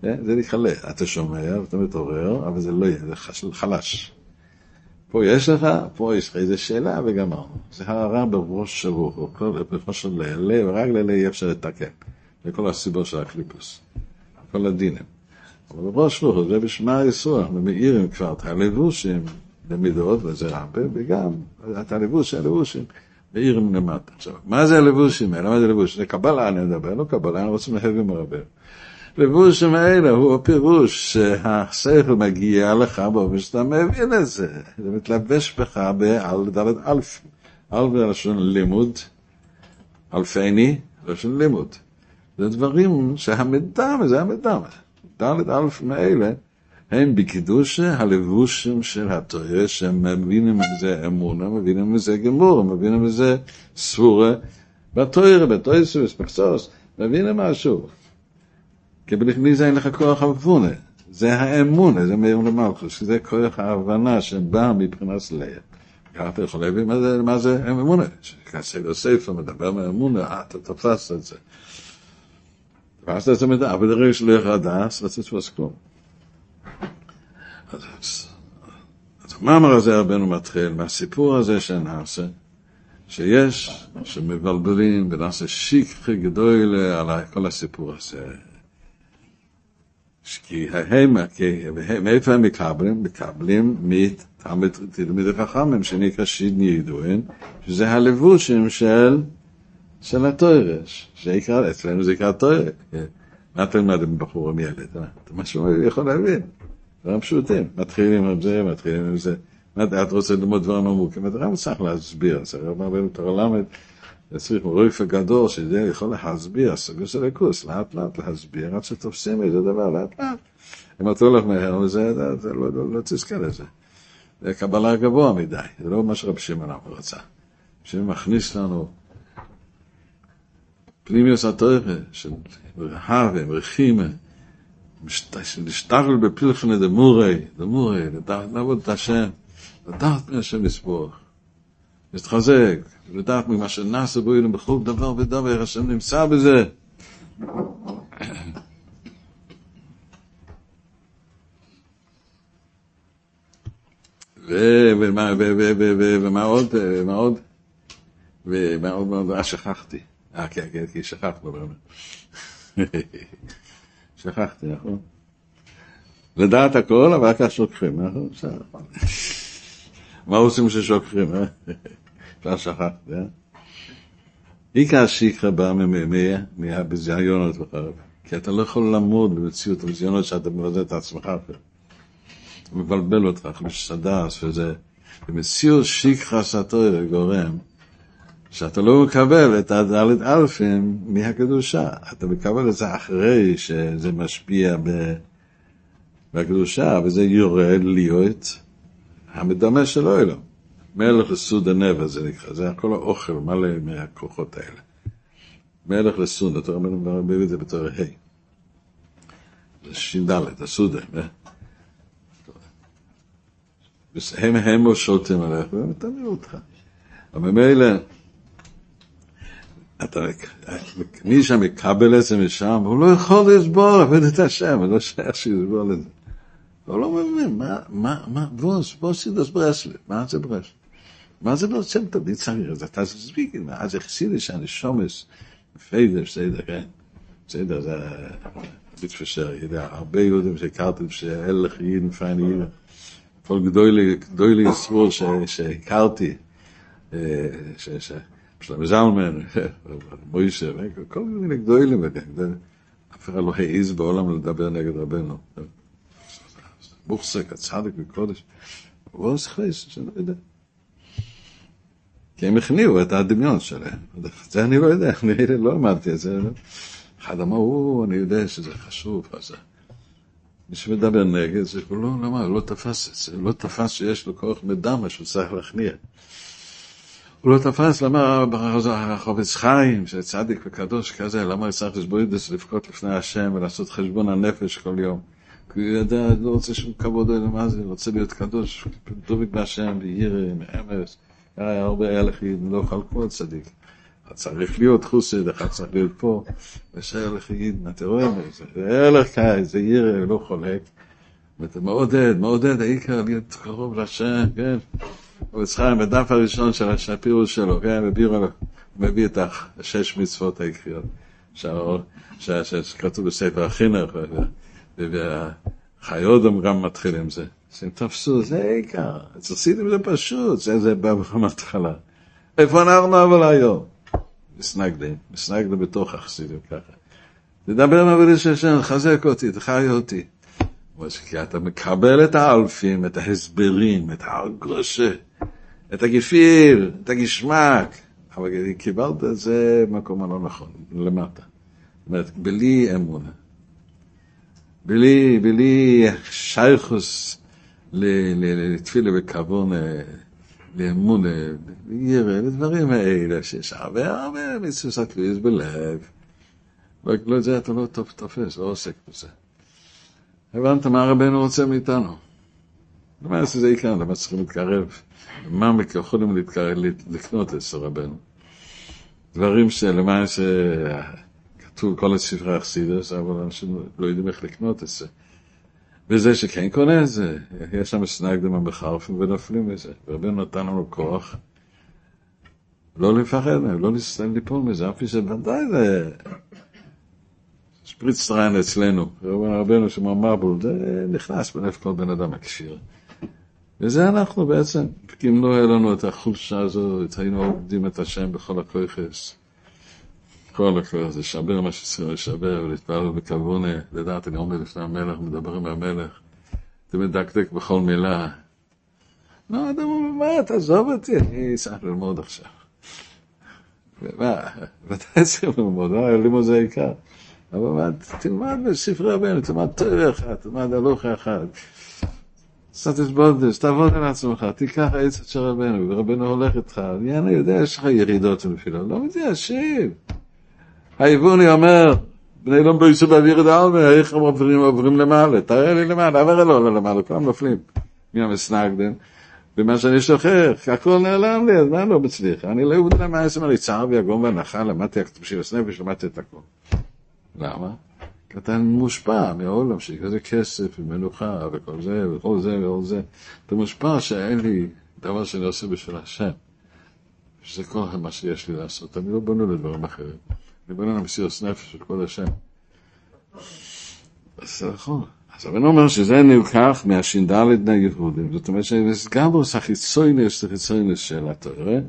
זה נכלה, אתה שומע ואתה מתעורר, אבל זה לא יהיה, זה חלש. פה יש לך, פה יש לך איזה שאלה וגמרנו. זה הערה בראש שבוע, בראש של לב, רק ללב אי אפשר לתקן. זה כל הסיבות של הקליפוס, כל הדינים. אבל בראש שבוע זה בשמע היסוע, אנחנו מאירים כבר את הלבושים למידות, וזה רבה, וגם את הלבוש, הלבושים, מאירים למטה. עכשיו, מה זה הלבושים האלה? מה זה לבוש? זה קבלה אני מדבר, לא קבלה, אנחנו רוצים להבין מרבה. לבושים האלה הוא הפירוש שהשכל מגיע לך באופן שאתה מבין את זה. זה מתלבש בך בעל דלת אלף. אלף זה לשון לימוד, אלפני, לשון לימוד. זה דברים שהמידע, זה המידע. דלת אלף מאלה הם בקידושה הלבושים של התורה, שהם מבינים מזה אמונה, מבינים מזה גמור, מבינים מזה סבורה. בתורה סבוס, פקסוס, מבינים משהו. כי בלי זה אין לך כוח אבונה. זה האמונה, זה מאיר למלכוס, זה כוח ההבנה שבא מבחינת לב. ככה אתה יכול להבין מה זה, מה זה אמונה. כשסדר ספר מדבר מאמונה, אה, אתה תפסת את זה. תפסת את זה מדע, אבל ברגע שלא יהיה הדס, לא תתפוס כלום. אז המאמר הזה רבנו מתחיל מהסיפור הזה שנעשה, שיש, שמבלבלים ונעשה שיק גדול על כל הסיפור הזה. כי הם, מאיפה הם מקבלים? מקבלים מתלמידי חכמים שנקרא שידני ידוען, שזה הלבושים של, של התוירש, שיקרא, אצלנו זה נקרא תוירש. מה אתה למד עם ילד? מה שהוא יכול להבין, דברים פשוטים. מתחילים עם זה, מתחילים עם זה. מה את רוצה ללמוד דברים עמוקים? אתה גם צריך להסביר, צריך לומר בנו תורה למד. צריך רויפה גדול שזה יכול להסביר, סוגר של הכוס, לאט לאט להסביר, עד שתופסים איזה דבר, לאט לאט. אם אתה הולך מהר, זה, זה, זה לא, לא, לא תזכה לזה. זה קבלה גבוה מדי, זה לא מה שרב שמעון רצה. שמעון מכניס לנו פנימיוס התוירה של רהבה, רחימה, להשתגל בפלחנה דמורי, דמורי, לעבוד את השם, לדעת מהשם לספוח, להתחזק, לדעת ממה שנעשה בו בכל דבר ודבר, השם נמצא בזה. ומה עוד, ומה עוד, ומה עוד, אה, שכחתי. אה, כן, כן, כי שכחנו באמת. שכחתי, נכון? לדעת הכל, אבל רק שוכחים, נכון? מה עושים כששוכחים, אה? כבר שכחתי, אה? עיקר שיקרא בא מהביזיונות וחרב. כי אתה לא יכול לעמוד במציאות הביזיונות שאתה מבזה את עצמך. הוא מבלבל אותך, חמיש סדס וזה. במציאות שיקרא סתוי גורם שאתה לא מקבל את הדלת אלפים מהקדושה. אתה מקבל את זה אחרי שזה משפיע בקדושה, וזה יורד להיות המדמה של אוילום. מלך לסוד הנבע זה נקרא, זה הכל האוכל מלא מהכוחות האלה. מלך לסוד, אתה מביא את זה בתור ה'. זה ש"ד, הסודה. אה? הם הם שולטים עליך, והם אותך. אבל ממילא, אתה, מי שמקבל את זה משם, הוא לא יכול לסבור, עבד את השם, לא שייך שיסבור לזה. הוא לא מבין, מה, מה, מה, בוס, בוס סידוס ברסלב, מה זה ברסלב? מה זה שם טוב, צריך, אז אתה תסביק, מה זה חסידי שאני שומס, פיידר, בסדר, כן, בסדר, זה מתפשר, יודע, הרבה יהודים שהכרתם שאלה חיים, פיין יהודים, כל גדולי, גדולי יסבור שהכרתי, שלמה זלמן, מוישה, כל מיני גדולים, אף אחד לא העז בעולם לדבר נגד רבנו. מוחזק, הצדק וקודש. הוא לא חייס, שאני לא יודע. כי הם הכניעו את הדמיון שלהם. זה אני לא יודע, אני לא אמרתי את זה. אחד אמר, או, אני יודע שזה חשוב, אז מי שמדבר נגד זה, הוא לא, הוא לא תפס את זה, הוא לא תפס שיש לו כוח מדמה שהוא צריך להכניע. הוא לא תפס למה החובץ חיים, שצדיק וקדוש כזה, למה הוא צריך לסבוידס לבכות לפני השם ולעשות חשבון הנפש כל יום. כי הוא יודע, לא רוצה שום כבוד אלא מה זה, רוצה להיות קדוש, דבק בהשם, וירא, מאמץ. היה הרבה הלכים, לא חלקו על צדיק. אחד צריך להיות חוסד, אחד צריך להיות פה, הלך יגיד, אתה רואה, זה הלך כאי, זה ירא, לא חולק. אתה מעודד, מעודד, העיקר להיות קרוב לשם, כן? הוא חיים, בדף הראשון של הפירוש שלו, כן? מביא את השש מצוות העיקריות, שכתוב בספר החינוך, והחיודם גם מתחיל עם זה. אז הם תפסו, זה העיקר, אצל סידים זה פשוט, זה, זה בא בהתחלה. איפה אנחנו אבל היום? מסנגדים, מסנגדים בתוך החסידים ככה. תדבר מעבודי של השם, תחזק אותי, תחי אותי. כי אתה מקבל את האלפים, את ההסברים, את הרגושה, את הגיפיל, את הגשמק, אבל קיבלת את זה במקום הלא נכון, למטה. זאת אומרת, בלי אמונה, בלי, בלי שייכוס לתפילה וכוון, לאמונה, לירא, לדברים האלה, שיש הרבה הרבה מצווה סקריז בלב. רק לא זה אתה לא תופס, לא עוסק בזה. הבנת מה רבנו רוצה מאיתנו? למעשה זה עיקר, למה צריכים להתקרב? מה יכולים לקנות אצל רבנו? דברים שלמעשה כתוב כל הספרי אכסידס, אבל אנשים לא יודעים איך לקנות את זה. וזה שכן קונה את זה, יש שם סנגדם המחרפים ונופלים מזה. ורבנו נתן לנו כוח לא לפחד מהם, לא ליפול מזה, אף שוודאי זה שפריצטריין אצלנו, רבנו שמר מרבול, זה נכנס בנפש כל בן אדם הכשיר. וזה אנחנו בעצם, אם לא היה לנו את החולשה הזאת, היינו עובדים את השם בכל הכויכס. כל הכויכס, לשבר מה שצריכים לשבר, ולהתפעל בכוונה, לדעת, אני עומד לפני המלך, מדבר עם המלך, אתה מדקדק בכל מילה. לא, אתה אומר, מה, תעזוב אותי, אני צריך ללמוד עכשיו. ומה, מתי צריכים ללמוד? לא, לימוד זה העיקר. אבל תלמד בספרי רבנו, תלמד אחד, תלמד הלוכה אחד. סטטוס בולדס, תעבוד על עצמך, תיקח העצת של רבנו, ורבנו הולך איתך, אני יודע, יש לך ירידות ונפילות, לא מתיישב. היבוני אומר, בני לא מבויסו באוויר את העלמה, איך הם עוברים, עוברים למעלה, תראה לי למעלה, אבל לא עולה למעלה, כולם נופלים. מן המסנגדן, ומה שאני שוכח, הכל נעלם לי, אז מה לא מצליח? אני לא יודע מה יעשה לי, צער ויגום והנחה, למדתי בשביל הסנפש, למדתי את הכל. למה? אתה מושפע מהעולם שלי, כזה כסף ומנוחה וכל זה וכל זה וכל זה. אתה מושפע שאין לי דבר שאני עושה בשביל השם. שזה כל מה שיש לי לעשות. אני לא בנו לדברים אחרים. אני בנו למסירות נפש של כבוד השם. אז זה נכון. אז הבן אומר שזה נלקח מהש"ד יהודים. זאת אומרת שגם בו החיצוינס, החיצוינס של התורה.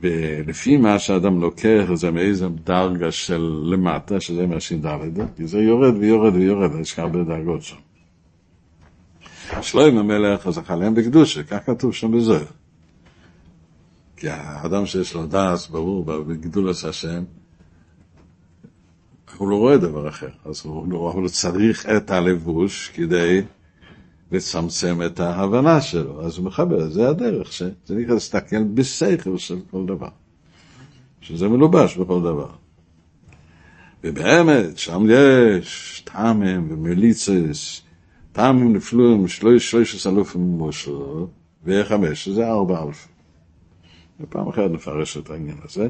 ולפי מה שאדם לוקח זה מאיזה דרגה של למטה, שזה מהש"ד, כי זה יורד ויורד ויורד, יש הרבה דרגות שם. שלוים המלך זכה להם בקדושה, כך כתוב שם בזוהר. כי האדם שיש לו דעת ברור בגידול עשה השם, הוא לא רואה דבר אחר, אז הוא, לא, הוא צריך את הלבוש כדי לצמצם את ההבנה שלו, אז הוא מחבר, זה הדרך, נקרא להסתכל בשכל של כל דבר, שזה מלובש בכל דבר. ובאמת, שם יש טעמים ומיליצס, טעמים נפלויים, שלוש אלופים מושלו, וחמש, שזה ארבע אלפים. ופעם אחרת נפרש את העניין הזה.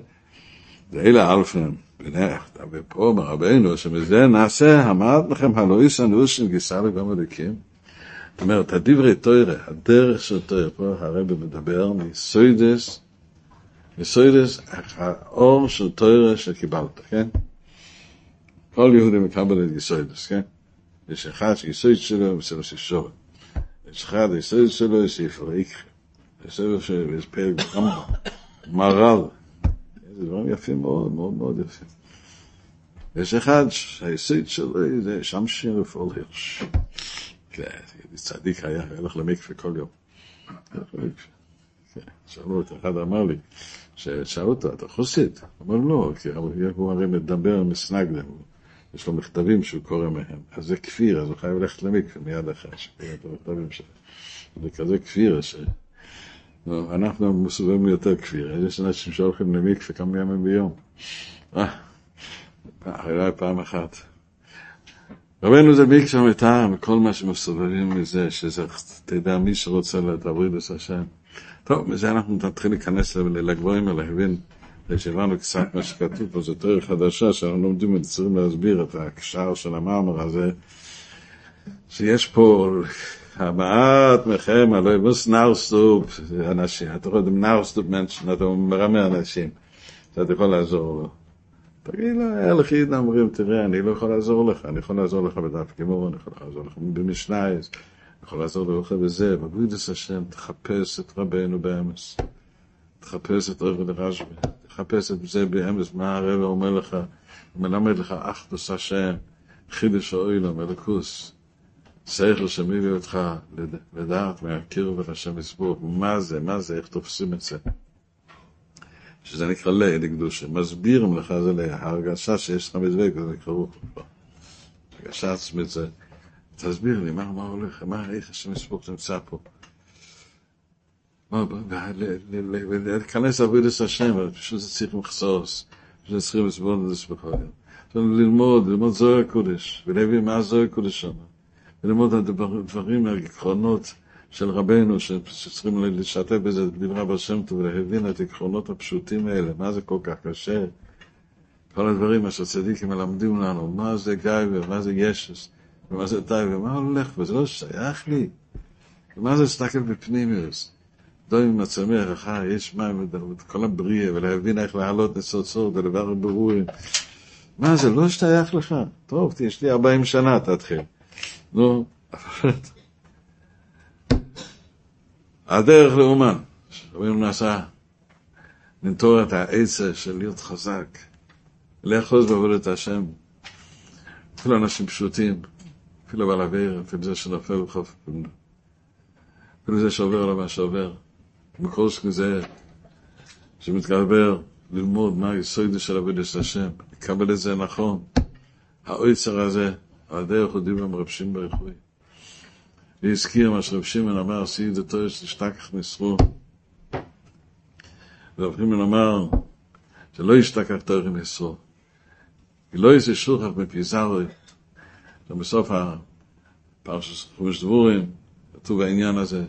זה אלה אלפים, ופה מרבנו, שמזה נעשה, המעט לכם הלא יסנאו של וגם הליקים. זאת אומרת, הדברי תוירה, הדרך של תוירה, פה הרבי מדבר מסוידס, מסוידס, האור של תוירה שקיבלת, כן? כל יהודי מקבל את יסוידס, כן? יש אחד שיסויד שלו בסדר שישור. יש אחד, היסויד שלו יש ספר איקחה. בסדר שיש פרק ברמב"ם, מר"ל. זה דברים יפים מאוד, מאוד מאוד יפים. יש אחד שהיסוד שלו זה שמשין רפול הירש. צדיק היה, הולך למקווה כל יום. שאלו אותו, אחד אמר לי, ששאלו אותו, אתה חוסיד? אמר לא, כי הוא הרי מדבר מסנגדם, יש לו מכתבים שהוא קורא מהם, אז זה כפיר, אז הוא חייב ללכת למקווה מיד אחרי שקורא את המכתבים שלו. זה כזה כפיר ש... אנחנו מסובבים יותר כפיר, יש אנשים שהולכים למקווה כמה ימים ביום. אה, אולי פעם אחת. רבנו זה ביקשה מטעם, כל מה שמסובבים מזה, שזה, תדע, מי שרוצה להבריא את השם. טוב, מזה אנחנו נתחיל להיכנס לגבוהים ולהבין, שהבנו קצת מה שכתוב פה, זו תיאוריה חדשה שאנחנו לומדים וצריכים להסביר את הקשר של המאמר הזה, שיש פה המעט מכם, הלא יבוס נאוסטופ, אנשים, אתה יכול לדעת נאוסטופ מנשן, אתה מרמה אנשים, אתה יכול לעזור לו. תגיד לו, הלך ידע אומרים, תראה, אני לא יכול לעזור לך, אני יכול לעזור לך בדף גמור, אני יכול לעזור לך במשנייס, אני יכול לעזור לך בזה, בגודס השם, תחפש את רבנו באמס, תחפש את רבי דרשבי, תחפש את זה באמס, מה הרב אומר לך, מלמד לך אחדוס השם, חידש האוילם, אלוקוס, שכל שמביא אותך לדעת מהקיר ולשם יסבור, מה זה, מה זה, איך תופסים את זה. שזה נקרא ליד קדושה, מסבירים לך זה להרגשה שיש לך מדבק, זה נקרא רוח כבר. הרגשה עצמית זה, תסביר לי, מה, מה הולך, מה, איך השם יסבור נמצא פה. להיכנס לעבודת השם, פשוט זה צריך מחסוס, פשוט צריכים לסבול את זה בכלל. ללמוד, ללמוד זוהר הקודש, ולהבין מה זוהר הקודש שם. וללמוד את הדברים, העקרונות של רבנו, שצריכים לשתף בזה דברי רב השם טוב, ולהבין את העקרונות הפשוטים האלה, מה זה כל כך קשה. כל הדברים מה שצדיקים מלמדים לנו, מה זה גיא ומה זה ישס, ומה זה די ומה הולך, וזה לא שייך לי. ומה זה להסתכל בפנימיוס? דוי עם הצמח, אחר, יש מים כל הבריאה, ולהבין איך להעלות ניצוצות ולבר ברורים. מה זה, לא שייך לך. טוב, יש לי 40 שנה, תתחיל. נו, הדרך לאומן, שרבינו נעשה, לנטור את העצה של להיות חזק, לאחוז בעבודת השם, אפילו אנשים פשוטים, אפילו בעל אוויר, אפילו זה שנופל בחוף, אפילו זה שעובר עליו מה שעובר, בכל זה שמתגבר ללמוד מה היסוד של עבודת השם, לקבל את זה נכון, העוצר הזה, הדרך הוא דיבר עם רב שמעון. והזכיר מה שרב שמעון אמר, סי דתו יש להשתכח מסרו. ורב שמעון אמר, שלא ישתכח תורי מסרו. לא יעשה שוכח מפיזרי. בסוף הפרשת חומש דבורים, כתוב העניין הזה,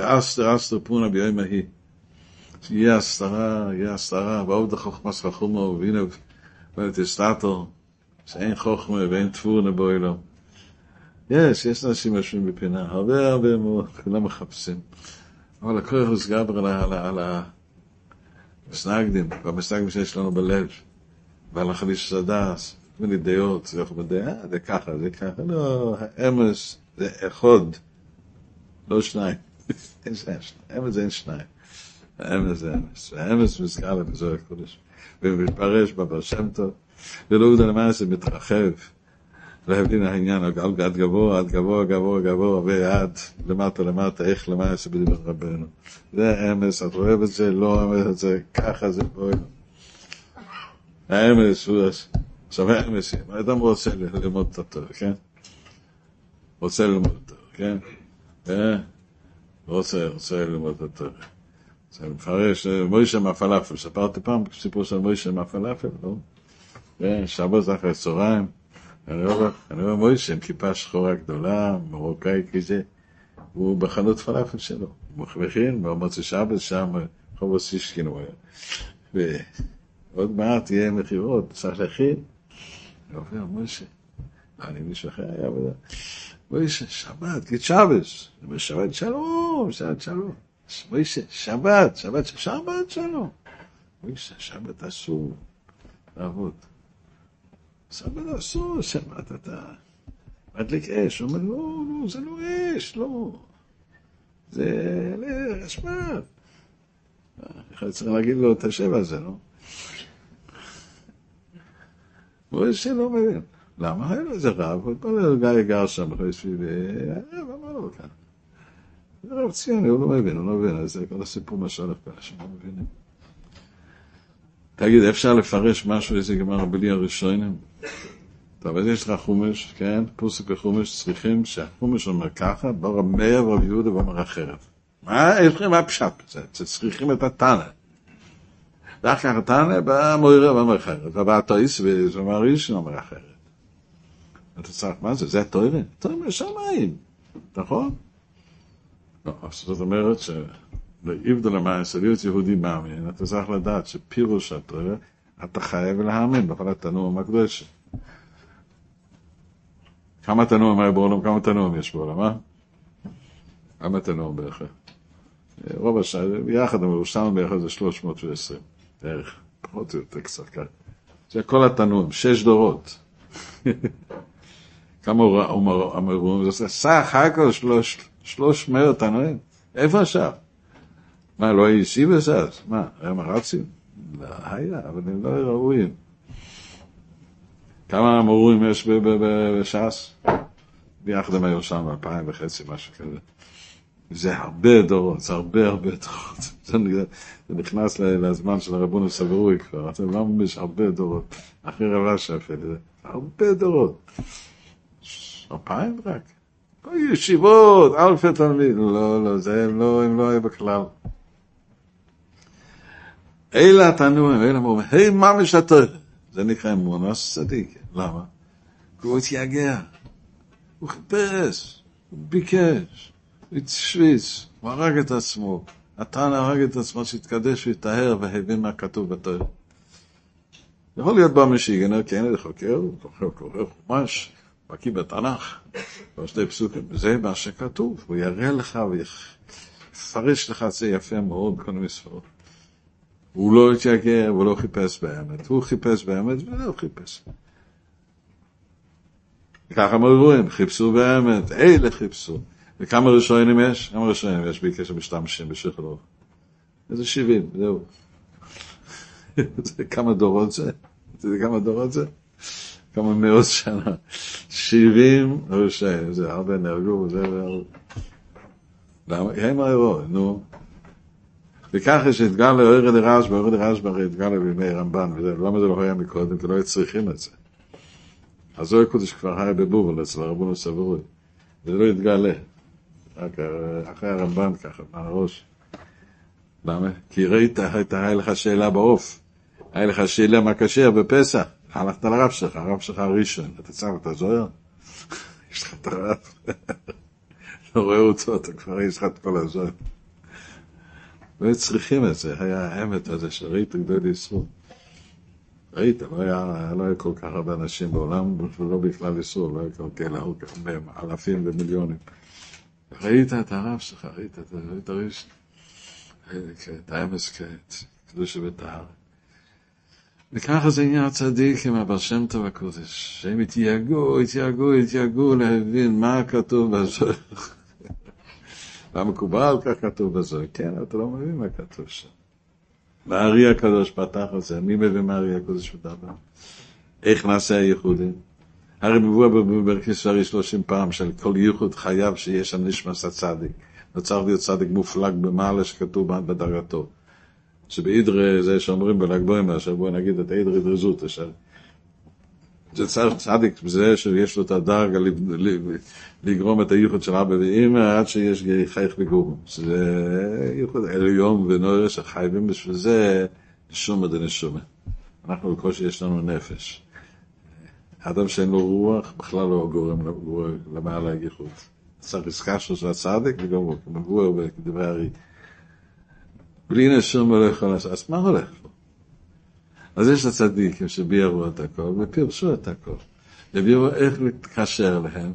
אסתר אסתר פונה ביום ההיא. יהיה הסתרה, יהיה הסתרה, ועוד החוכמס חכומו, והנה, ותסתתו. שאין חוכמה ואין תבונה באוילום. יש, יש אנשים יושבים בפינה, הרבה הרבה מאוד, כולם מחפשים. אבל הכוח הוסגבר על, על, המסנגדים, והמסנגדים שיש לנו בלב, ועל החליש הדס, כל מיני דעות, זה להיות, אה, זה ככה, זה ככה, לא, האמס זה אחד, לא שניים. אין שניים, אמס זה אין שניים. האמס זה אמס, והאמס מזכר לבזור הקודש, ומתפרש בבר שם טוב. ולא יודע למה זה מתרחב. להבין העניין, עד גבוה, עד גבוה, גבוה, גבוה, ועד למטה, למטה, איך למעשה בדבר רבנו. זה אמס, את אוהב את זה, לא אוהב את זה, ככה זה פועל. האמס הוא עכשיו האמס, האדם רוצה ללמוד את התור, כן? רוצה ללמוד את התור, כן? רוצה, רוצה ללמוד את התור. זה מפרש, מוישה מהפלאפל, ספרתי פעם סיפור של מוישה מהפלאפל, לא? כן, שבת אחרי צהריים, אני רואה מוישה עם כיפה שחורה גדולה, מרוקאי כזה, הוא בחנות פלאפל שלו, הוא מכין, במוצאי שבת שם, רחוב אוסישקין הוא היה. ועוד מעט יהיה מכירות, צריך להכין. הוא אומר, מוישה, אני מישהו אחר היה עבודה. מוישה, שבת, גיד שבס. אומר, שבת שלום, שבת שלום. מוישה, שבת, שבת, שבת שלום. מוישה, שבת אסור לעבוד. סבא לא אסור, שמעת אתה מדליק אש, הוא אומר, לא, לא, זה לא אש, לא. זה רשמת. אחד צריך להגיד לו את השם הזה, לא? הוא שלא מבין. למה? היה לו איזה רב, הוא כל גיא גר שם, אחרי סביבי, הרב אמר לו כאן. זה רב ציוני, הוא לא מבין, הוא לא מבין, אז זה כל הסיפור מה שהולך כאן, שהם לא מבינים. תגיד, אפשר לפרש משהו, איזה גמר בלי הראשונים? טוב, אז יש לך חומש, כן? פוסק וחומש צריכים שהחומש אומר ככה, בר המאה ורב יהודה ואומר אחרת. מה, יש לכם מה פשט בזה? צריכים את התנא. ואחר כך התנא בא מוירה ואומר אחרת, ובא התויס ואומר ראשון אומר אחרת. אתה צריך, מה זה? זה התוירה? תוירה משמיים, נכון? לא, זאת אומרת ש... לאיבדו למעשה, להיות יהודי מאמין, אתה צריך לדעת שפירוש התורה, אתה חייב להאמין בכל התנור הקדושה. כמה תנועים היה בעולם? כמה תנועים יש בעולם, אה? כמה תנועים בערך? רוב השעה, ביחד, אבל שם ביחד זה 320, בערך, פחות או יותר קצת ככה. זה כל התנועים, שש דורות. כמה אמרו, זה סך הכל שלוש מאות תנועים. איפה השאר? מה, לא היה ישיבס אז? מה, היה מרצים? לא היה, אבל הם לא ראויים. כמה מורים יש בש"ס? ביחד הם היו שם אלפיים וחצי, משהו כזה. זה הרבה דורות, זה הרבה הרבה דורות. זה נכנס לזמן של הרבונו סברוי כבר, אתם לא מבין, הרבה דורות. אחרי רבה שפל, זה הרבה דורות. אלפיים רק. ישיבות, אלפי תלמיד. לא, לא, זה הם לא, הם לא היו בכלל. אלה התנועים, אלה אמרו, היי ממש התואר. זה נקרא אמונוס צדיק. למה? כי הוא התייגע. הוא חיפש, הוא ביקש, הוא השוויץ, הוא הרג את עצמו. התנא הרג את עצמו שהתקדש והתאר והבין מה כתוב בתואר. יכול להיות בא משיגנר, כן, חוקר, קורא, קורא חומש, בקיא בתנ"ך, או שתי פסוקים, זה מה שכתוב, הוא יראה לך ויפרש לך את זה יפה מאוד בכל מיני ספרות. הוא לא התייגע, הוא לא חיפש באמת, הוא חיפש באמת ולא חיפש. וככה מרואים, חיפשו באמת, אלה חיפשו. וכמה ראשונים יש? כמה ראשונים יש בקשר משתמשים בשחרור? איזה שבעים, זהו. כמה דורות זה? אתה יודע כמה דורות זה? כמה מאות שנה. שבעים ראשונים, זה הרבה נהרגו וזה למה? הם הראו, נו. וככה שהתגלה אורד הרשב"א, אורד הרשב"א הרי התגלה בימי רמב"ן וזה, למה זה לא היה מקודם? כי לא היו צריכים את זה. הזוהר הקודש כבר היה בבובל אצל הרבונו סבורוי, זה לא התגלה. רק אחרי הרמב"ן ככה, מהראש. למה? כי ראית, הייתה לך שאלה בעוף. היה לך שאלה מה כשר בפסח, הלכת לרב שלך, הרב שלך הראשון, אתה צריך את הזוהר? יש לך את הרב, לא רואה אותו, אתה כבר יש לך את כל הזוהר. לא צריכים את זה, היה האמת הזה שראית גדול ישראל. ראית, לא היה, לא היה כל כך הרבה אנשים בעולם, ולא בכלל איסור, לא היה כל כך הרבה, אלפים ומיליונים. ראית את הרב שלך, ראית את הראש, את האמס קדוש וטהר. וככה זה עניין הצדיק עם הבעל שם טוב הקודש, שהם התייגעו, התייגעו, התייגעו להבין מה כתוב בזוהר. והמקובל כך כתוב בזוהר, כן, אתה לא מבין מה כתוב שם. והארי הקדוש פתח את זה, מי מבין מה הארי הקדוש מדבר? איך נעשה הייחודים? הרי מבוא בברכס שרי שלושים פעם של כל ייחוד חייב שיש על נשמס הצדיק. צריך להיות צדיק מופלג במעלה שכתוב בדרגתו. שבאידרה זה שאומרים בל"ג בוימר, שבואו נגיד את אידרה דרזות, זה צריך צדיק בזה שיש לו את הדרגה לגרום את הייחוד של אבא ואמא עד שיש חייך וגורם. זה ייחוד עליון ונורא שחייבים בשביל זה נשומה דנשומה. אנחנו בקושי יש לנו נפש. אדם שאין לו רוח בכלל לא גורם למעלה הייחוד. צריך עסקה של הצדיק וגם מבואר בדברי הרי. בלי נשומה לא יכול לעשות, אז מה הולך פה? אז יש הצדיקים שביארו את הכל ופירשו את הכל. וביארו איך להתקשר להם.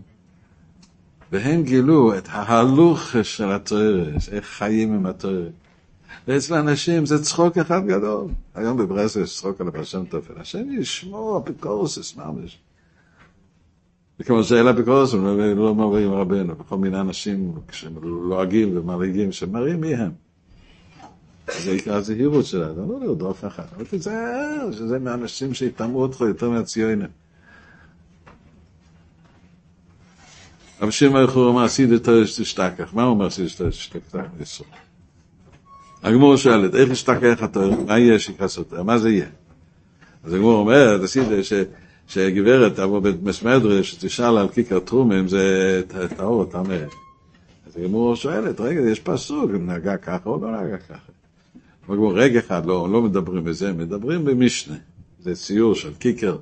והם גילו את ההלוך של התוארש, איך חיים עם התוארש. ואצל אנשים זה צחוק אחד גדול. היום בברסל יש צחוק על הפרשם תופל. השם ישמור, אפיקורסס ממש. וכמו שאלה אפיקורסס, לא מראים רבנו, וכל מיני אנשים שלועגים ומרעיגים, שמראים מי הם. זה עיקר הזהירות זה לא לרדוף אחד, אבל תיזהר, שזה מאנשים שיטמעו אותך יותר מהציונים. רב שמעון יכול אומר, עשית את תשתכח. מה הוא אומר עשית את תשתכח? הגמור שואלת, איך ישתכח התואר? מה יהיה שיקרס מה זה יהיה? אז הגמור אומרת, עשית שגברת תבוא במסמדרה, שתשאל על כיכר טרומים, זה טהור, טמא. אז הגמור שואלת, רגע, יש פסוק, נהגה ככה או לא נהגה ככה? רגע אחד, לא, לא מדברים בזה, מדברים במשנה. זה ציור של כיכר,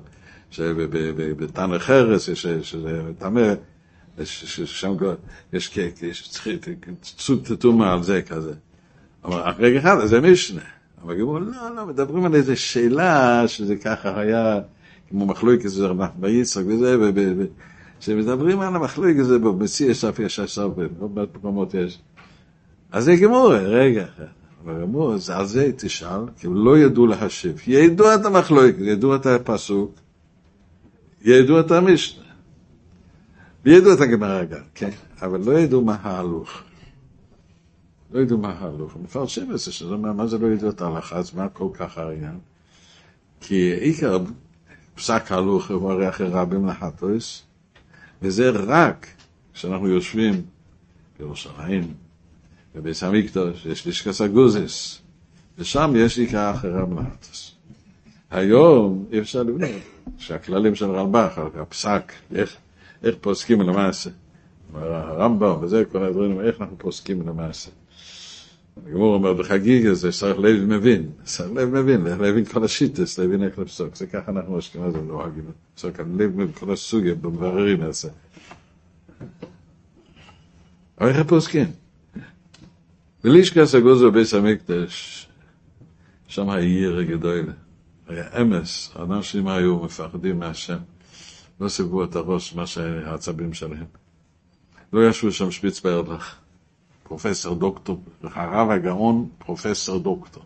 שבתנא חרס, שזה טמא. ששם יש סוג תטומה על זה כזה. אבל רגע אחד, זה משנה. אבל גמרו, לא, לא, מדברים על איזו שאלה שזה ככה היה, כמו מחלוקת, זה רבי יצחק וזה, כשמדברים על המחלוקת הזה במסי יש אף יש אסף, עוד מעט מקומות יש. אז זה גמור, רגע, אבל גמור, אז על זה תשאל, כי לא ידעו להשיב. ידעו את המחלוקת, ידעו את הפסוק, ידעו את המשנה. וידעו את הגמרא גם, כן, אבל לא ידעו מה ההלוך. לא ידעו מה ההלוך. מפרשים את זה, שזה אומר, מה זה לא ידעו את ההלכה, אז מה כל כך העניין? כי עיקר פסק ההלוך הוא הרי אחרי רבים לחטויס, וזה רק כשאנחנו יושבים בירושלים, בבית המקדוש, יש לישקס הגוזס, ושם יש עיקר אחרי רבים לחטויס. היום אי אפשר לבנות, שהכללים של רלב"ח, הפסק, איך איך פוסקים למעשה. הרמב"ם וזה, כל הדברים, איך אנחנו פוסקים למעשה. הגמור אומר בחגיגה זה צריך לב מבין, צריך לב מבין, להבין כל השיטס, להבין איך לפסוק, זה ככה אנחנו אשכנזים נוהגים, פסוק על לב מבין כל הסוגיה, במבררים זה. אבל איך הפוסקים? בלישקס הגוזו בביס המקדש, שם העיר הגדול, היה אמס, אנשים היו מפחדים מהשם. לא סיבבו את הראש, מה שהעצבים שלהם. לא ישבו שם שפיץ בארדך. פרופסור דוקטור, הרב הגאון פרופסור דוקטור.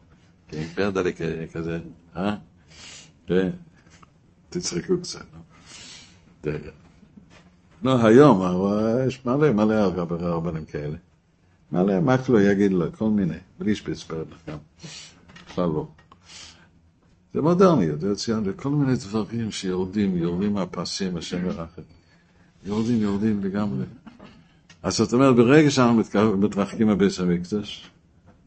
כן, פרדלה כזה, אה? כן, תצחקו קצת. לא, היום, יש מלא מלא רבנים כאלה. מלא, מקלו יגיד לו, כל מיני, בלי שפיץ בארדך גם. בכלל לא. זה מודרניות, זה ציון, זה כל מיני דברים שיורדים, יורדים מהפסים, השם ירחם. יורדים, יורדים לגמרי. אז זאת אומרת, ברגע שאנחנו מתרחקים מהבית המקדש,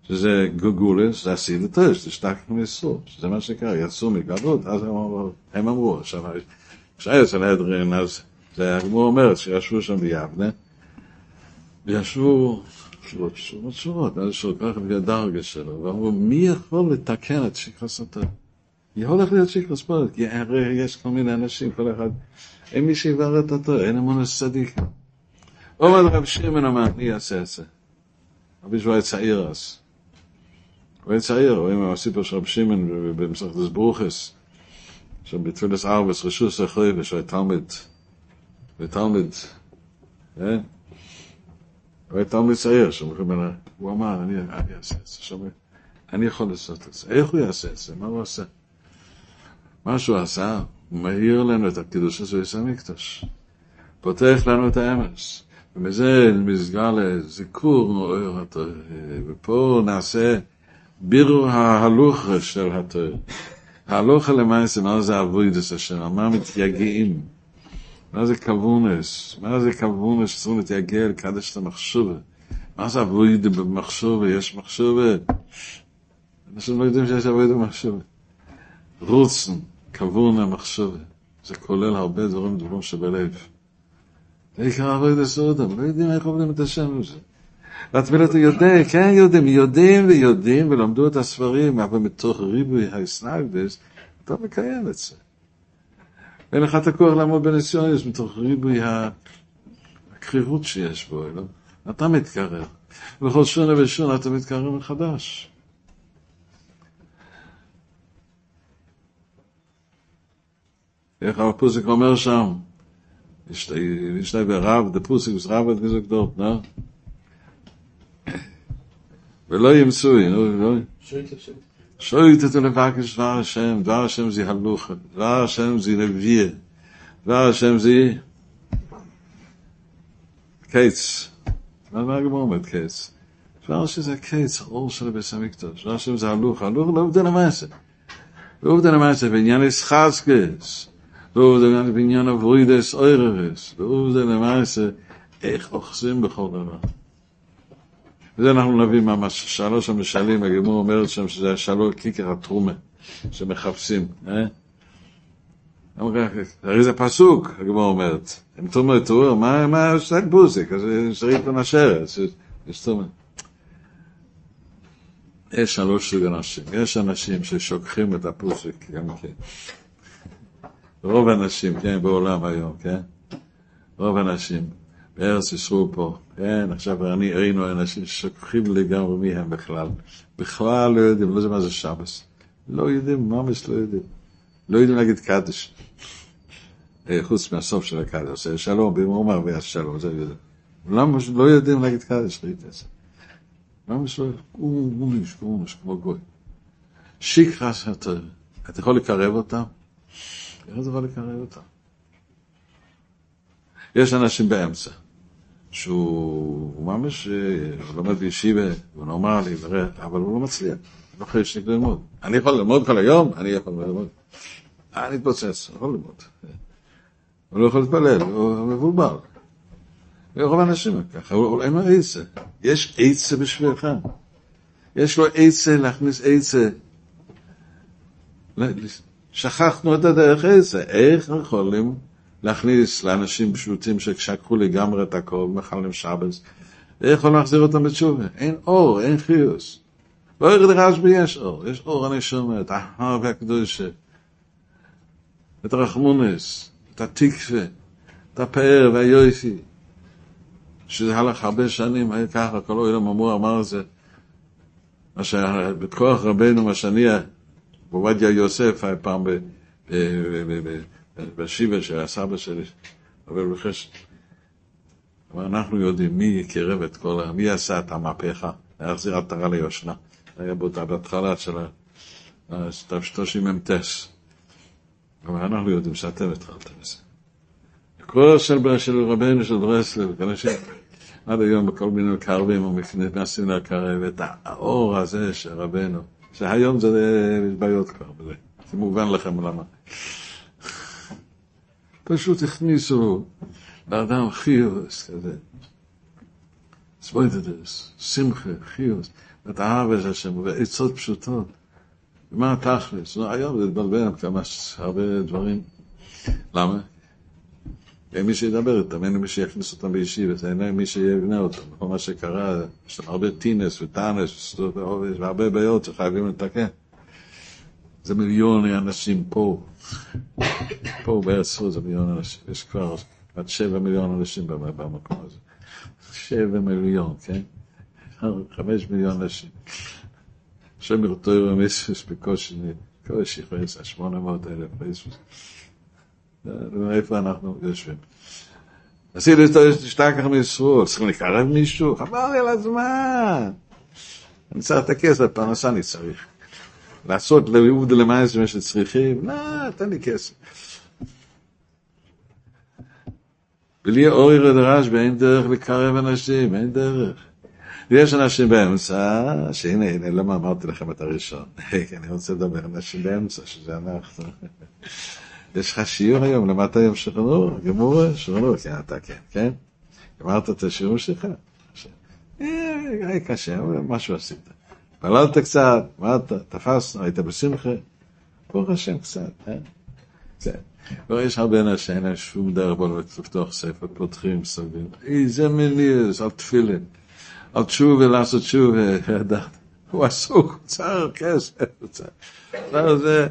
שזה גוגולס, זה הסידתש, זה שטק מסור, שזה מה שקרה, יצאו מגלות, אז הם אמרו, הם אמרו, עכשיו, כשהיה אצל הדרין, אז זה הגמור אומרת, שישבו שם ביבנה, וישבו שורות, שורות, שורות, אז שורות, ככה הדרגה שלו, ואמרו, מי יכול לתקן את שכחסתו? היא הולך להיות שיקר ספורט, כי הרי יש כל מיני אנשים, כל אחד, אין מי שיבר את התור, אין אמון צדיק. עומד רב שמעון אמר, מי יעשה את זה? רבי שהוא היה צעיר אז. הוא היה צעיר, רואים הסיפור של רב שמעון במסכת ברוכס, שם בתפילת ארבס, רשוס אחרי, ושהוא תלמיד, ותלמיד, אה? הוא היה תלמיד צעיר, הוא אמר, אני אעשה את זה, אני יכול לעשות את זה. איך הוא יעשה את זה? מה הוא עושה? מה שהוא עשה, הוא מאיר לנו את הקידוש הזה של המקדוש. פותח לנו את האמס. ומזה נסגר לזיכור נוער התורה. ופה נעשה בירור ההלוכה של התורה. ההלוכה למעשה, מה זה אבוידס השם? מה מתייגעים? מה זה כבונס? מה זה כבונס שצריכים להתייגע לקדש את המחשובה? מה זה אבוידה במחשובה? יש מחשובה? אנשים לא יודעים שיש אבוידה במחשובה. רוצן, כבון המחשבה. זה כולל הרבה דברים, דברים שבלב. זה עיקר עבודת סעודם, לא יודעים איך עובדים את השם הזה. והתפילה אתה יודע, כן יודעים, יודעים ויודעים ולמדו את הספרים, אבל מתוך ריבוי האסנגדס, אתה מקיים את זה. אין לך את הכוח לעמוד בניסיונס מתוך ריבוי הקרירות שיש בו, לא? אתה מתקרב. ובכל שונה ושונה אתה מתקרב מחדש. איך הפוסק אומר שם? יש לי ברב, דה פוסק יש רב את גזוק דורט, נו? ולא ימצאוי, נו, לא? שוית את לבקש דבר השם, דבר השם זה הלוכה, דבר השם זה נביא, דבר השם זה קץ. מה מה הגמור אומרת קץ? דבר שזה קץ, האור של הבית המקדוש, דבר השם זה הלוכה, הלוכה לא עובדן המעשה. לא עובדן המעשה, בעניין ישחזקס, ועובדה בעניין אבוידס אויררס, ועובדה למעשה איך אוחזים בכל דבר. וזה אנחנו נביא ממש שלוש המשלים, הגמור אומרת שם שזה השלוש כיכר התרומה שמחפשים, אה? הרי זה פסוק, הגמור אומרת, הם תרומה תרומה, מה, שטק בוזיק, אז שרית בנשרת, יש תרומה. יש שלוש סוג אנשים, יש אנשים ששוכחים את הפוסק גם כן. רוב האנשים, כן, בעולם היום, כן? רוב האנשים, בארץ ישראל פה, כן, עכשיו אני, ראינו אנשים ששוכחים לגמרי מי הם בכלל. בכלל לא יודעים, לא יודעים מה זה שבס. לא יודעים, ממש לא יודעים. לא יודעים להגיד קדש. חוץ מהסוף של הקדוש, שלום, ואם הוא אומר והשלום, זה יודע. למה לא יודעים להגיד קדוש ריטס? למה שלא, הוא מוניש, הוא מוניש, כמו גוי. שיקרס, אתה יכול לקרב אותם? איך אתה יכול לקרב אותם? יש אנשים באמצע, שהוא ממש לומד בישיבה, הוא נורמלי, אבל הוא לא מצליח, לא חשק ללמוד. אני יכול ללמוד כל היום, אני יכול ללמוד. אני אתפוצץ, אני יכול ללמוד. הוא לא יכול להתפלל, הוא מבולבל. ורוב האנשים ככה, אבל אין לו עצה. יש עצה בשבילך. יש לו עצה להכניס עצה. שכחנו את הדרך עצה. איך יכולים להכניס לאנשים פשוטים ששכחו לגמרי את הכל, מחללים שבס, יכולים להחזיר אותם בתשובה? אין אור, אין חיוס. לא ירד רשב"י יש אור, יש אור הנשמה, את ההר והקדושה, את הרחמונס, את התקווה, את הפאר והיופי. שזה הלך הרבה שנים, היה ככה, כל העולם אמור אמר את זה. מה שבכוח רבנו, מה שאני, עובדיה יוסף היה פעם בשיבה של הסבא שלי, אבל בחש... אבל אנחנו יודעים מי יקרב את כל ה... מי עשה את המהפכה, להחזיר עטרה ליושנה. היה באותה בהתחלה של ה-30 מ"טס. אבל אנחנו יודעים שאתם התחלתם בזה. כל של, של רבנו של ברסלב, אנשים עד היום בכל מיני קרבים ומנסים לקרב את האור הזה של רבנו, שהיום זה בעיות כבר זה מובן לכם למה. פשוט הכניסו לאדם חיוס כזה, סבוידדס, שמחה, חיוס, ואת האהבה של השם, ועצות פשוטות. ומה התכלס? היום זה התבלבל כמה הרבה דברים. למה? אין מי שידבר איתם, אין מי שיכניס אותם בישיבה, אין מי שיבנה אותם. כל מה שקרה, יש להם הרבה טינס וטאנס והרבה בעיות שחייבים לתקן. זה מיליוני אנשים פה, פה בארץ זה מיליון אנשים, יש כבר עד שבע מיליון אנשים במקום הזה. שבע מיליון, כן? חמש מיליון אנשים. השם ירתור ומספס בקושי, בקושי חסר, שמונה מאות אלף מספס. איפה אנחנו יושבים. עשיתי את השתה ככה מישרול, צריכים לקרב מישהו? חבל על הזמן. אני צריך את הכסף, פרנסה אני צריך. לעשות ליהוד למעשה מה שצריכים, לא, תן לי כסף. בלי אור ירד רשב"י אין דרך לקרב אנשים, אין דרך. ויש אנשים באמצע, שהנה, הנה, למה אמרתי לכם את הראשון? אני רוצה לדבר על אנשים באמצע, שזה אנחנו. יש לך שיעור היום, למדת היום שכנור, גמור, שכנור, כן, אתה כן, כן? גמרת את השיעור שלך? היה קשה, אבל משהו עשית. פללת קצת, אמרת, תפסנו, היית בשמחה, ברוך השם קצת, אה? כן. לא, יש הרבה אנשים, אין להם שום דרך בו לפתוח ספר, פותחים, סוגרים. איזה מיליאס, על תפילין, על תשובה, לעשות תשובה, הוא עסוק, צריך כסף, צריך זה.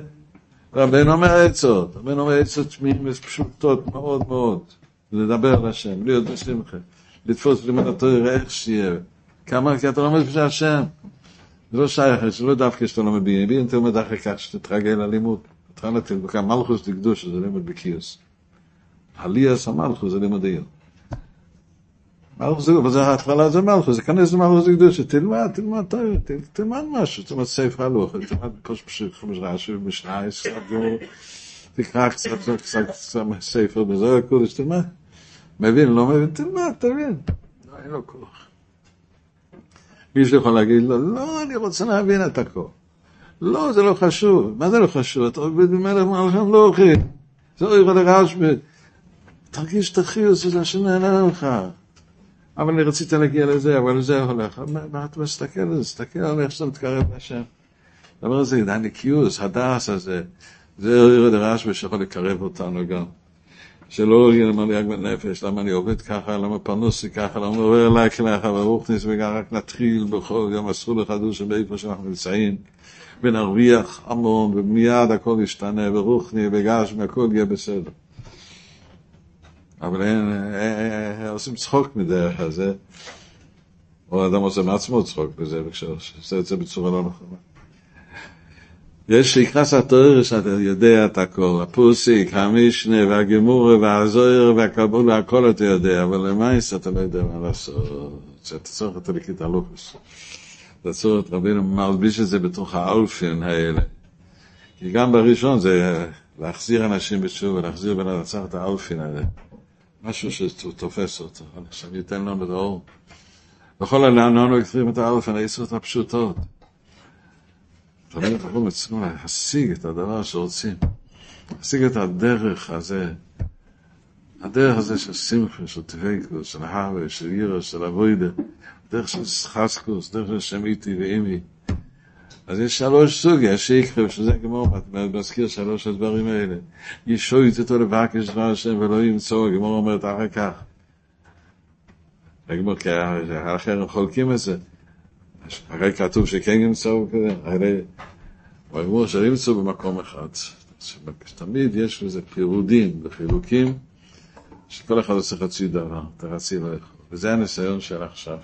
רבנו אומר עצות, רבנו אומר עצות שמימס פשוטות מאוד מאוד, לדבר על השם, להיות בשמחה, לתפוס לימוד התורה איך שיהיה, כמה, כי אתה לומד בשביל השם, זה לא שייך, זה לא דווקא שאתה לומד בימין, אתה לומד אחר כך שתתרגל ללימוד, התחלת לבקר מלכוס דקדוש, זה לימוד בקיוס, עליאס המלכוס זה לימוד עיר. מלכוס זה, וזה ההתחלה זה מלכוס, זה כנס למלכוס זה קדושה, תלמד, תלמד, תלמד משהו, תלמד ספר הלוך, תלמד פשוט פשוט חמש רעשי ומשנה, תקרא קצת, קצת ספר בזה הקודש, תלמד. מבין, לא מבין, תלמד, תבין. לא, אין לו כוח. מישהו יכול להגיד לו, לא, אני רוצה להבין את הכל. לא, זה לא חשוב. מה זה לא חשוב? אתה עובד במלך מלכם לא אוכל. זה אוכל לרשב"י. תרגיש את החיוס הזה שנהנה לך. אבל אני רציתי להגיע לזה, אבל זה הולך. מה אתה מסתכל על זה? תסתכל על איך שאתה מתקרב להשם. דבר הזה, הניקיוס, הדס הזה, זה ירד רשב"י שיכול לקרב אותנו גם. שלא למלא עגמת נפש, למה אני עובד ככה, למה פרנוסי ככה, למה עובר אליי ככה, ברוך נסבגה, רק נתחיל בכל יום, אסור לך דושה באיפה שאנחנו נמצאים, ונרוויח המון, ומיד הכל ישתנה, ורוחני, וגשמי, הכל יהיה בסדר. אבל אין, עושים צחוק מדרך הזה, או אדם עושה מעצמו צחוק בזה, וכשעושה את זה בצורה לא נכונה. יש שיקרס התואר שאתה יודע את הכל, הפוסיק, המשנה, והגמורה, והזוהר, והקבול, והכל אתה יודע, אבל למעשה אתה לא יודע מה לעשות, שאתה צריך את הליקית הלוקוס. אתה צריך את רבינו מלביש את זה בתוך האלפין האלה. כי גם בראשון זה להחזיר אנשים בתשובה, להחזיר צריך את האלפין האלה. משהו שתופס אותו, עכשיו ייתן לנו את האור. בכל העניין לא את האלפין, היסודות הפשוטות. תמיד אנחנו צריכים להשיג את הדבר שרוצים, להשיג את הדרך הזה, הדרך הזה של שמחה, של דבקות, של הווה, של ירא, של אבוידה, דרך של חסקוס, דרך של שם איתי ואימי. אז יש שלוש סוגי, השיקרב, שזה גמור, מזכיר שלוש הדברים האלה. ישויט אותו לבקש דבר השם ולא ימצוא, הגמור אומרת אחר כך. הגמור, כי האחרים חולקים את זה. הרי כתוב שכן ימצאו כזה, הרי הוא אמור שימצאו במקום אחד. תמיד יש לזה פירודים וחילוקים, שכל אחד עושה חצי דבר, אתה רצי לא. וזה הניסיון של עכשיו.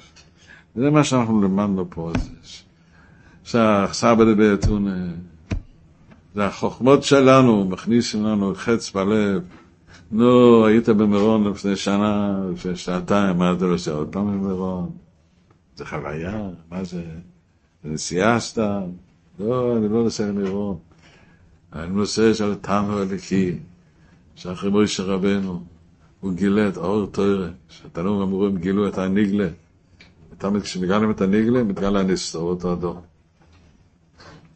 וזה מה שאנחנו למדנו פה. שהסבא דבייתון, זה החוכמות שלנו, מכניסים לנו חץ בלב. נו, היית במירון לפני שנה, לפני שנתיים, מה אתה עושה עוד פעם במירון? זה חוויה, מה זה? זה נסיעה סתם? לא, אני לא נוסע למירון. אני נוסע של תנו הליקי, שאחרי מוישה רבנו, הוא גילה את האור תוירה, שהתנאים אמורים גילו את הניגלה. תמיד כשמגלים את הניגלה, מתגלה הדור.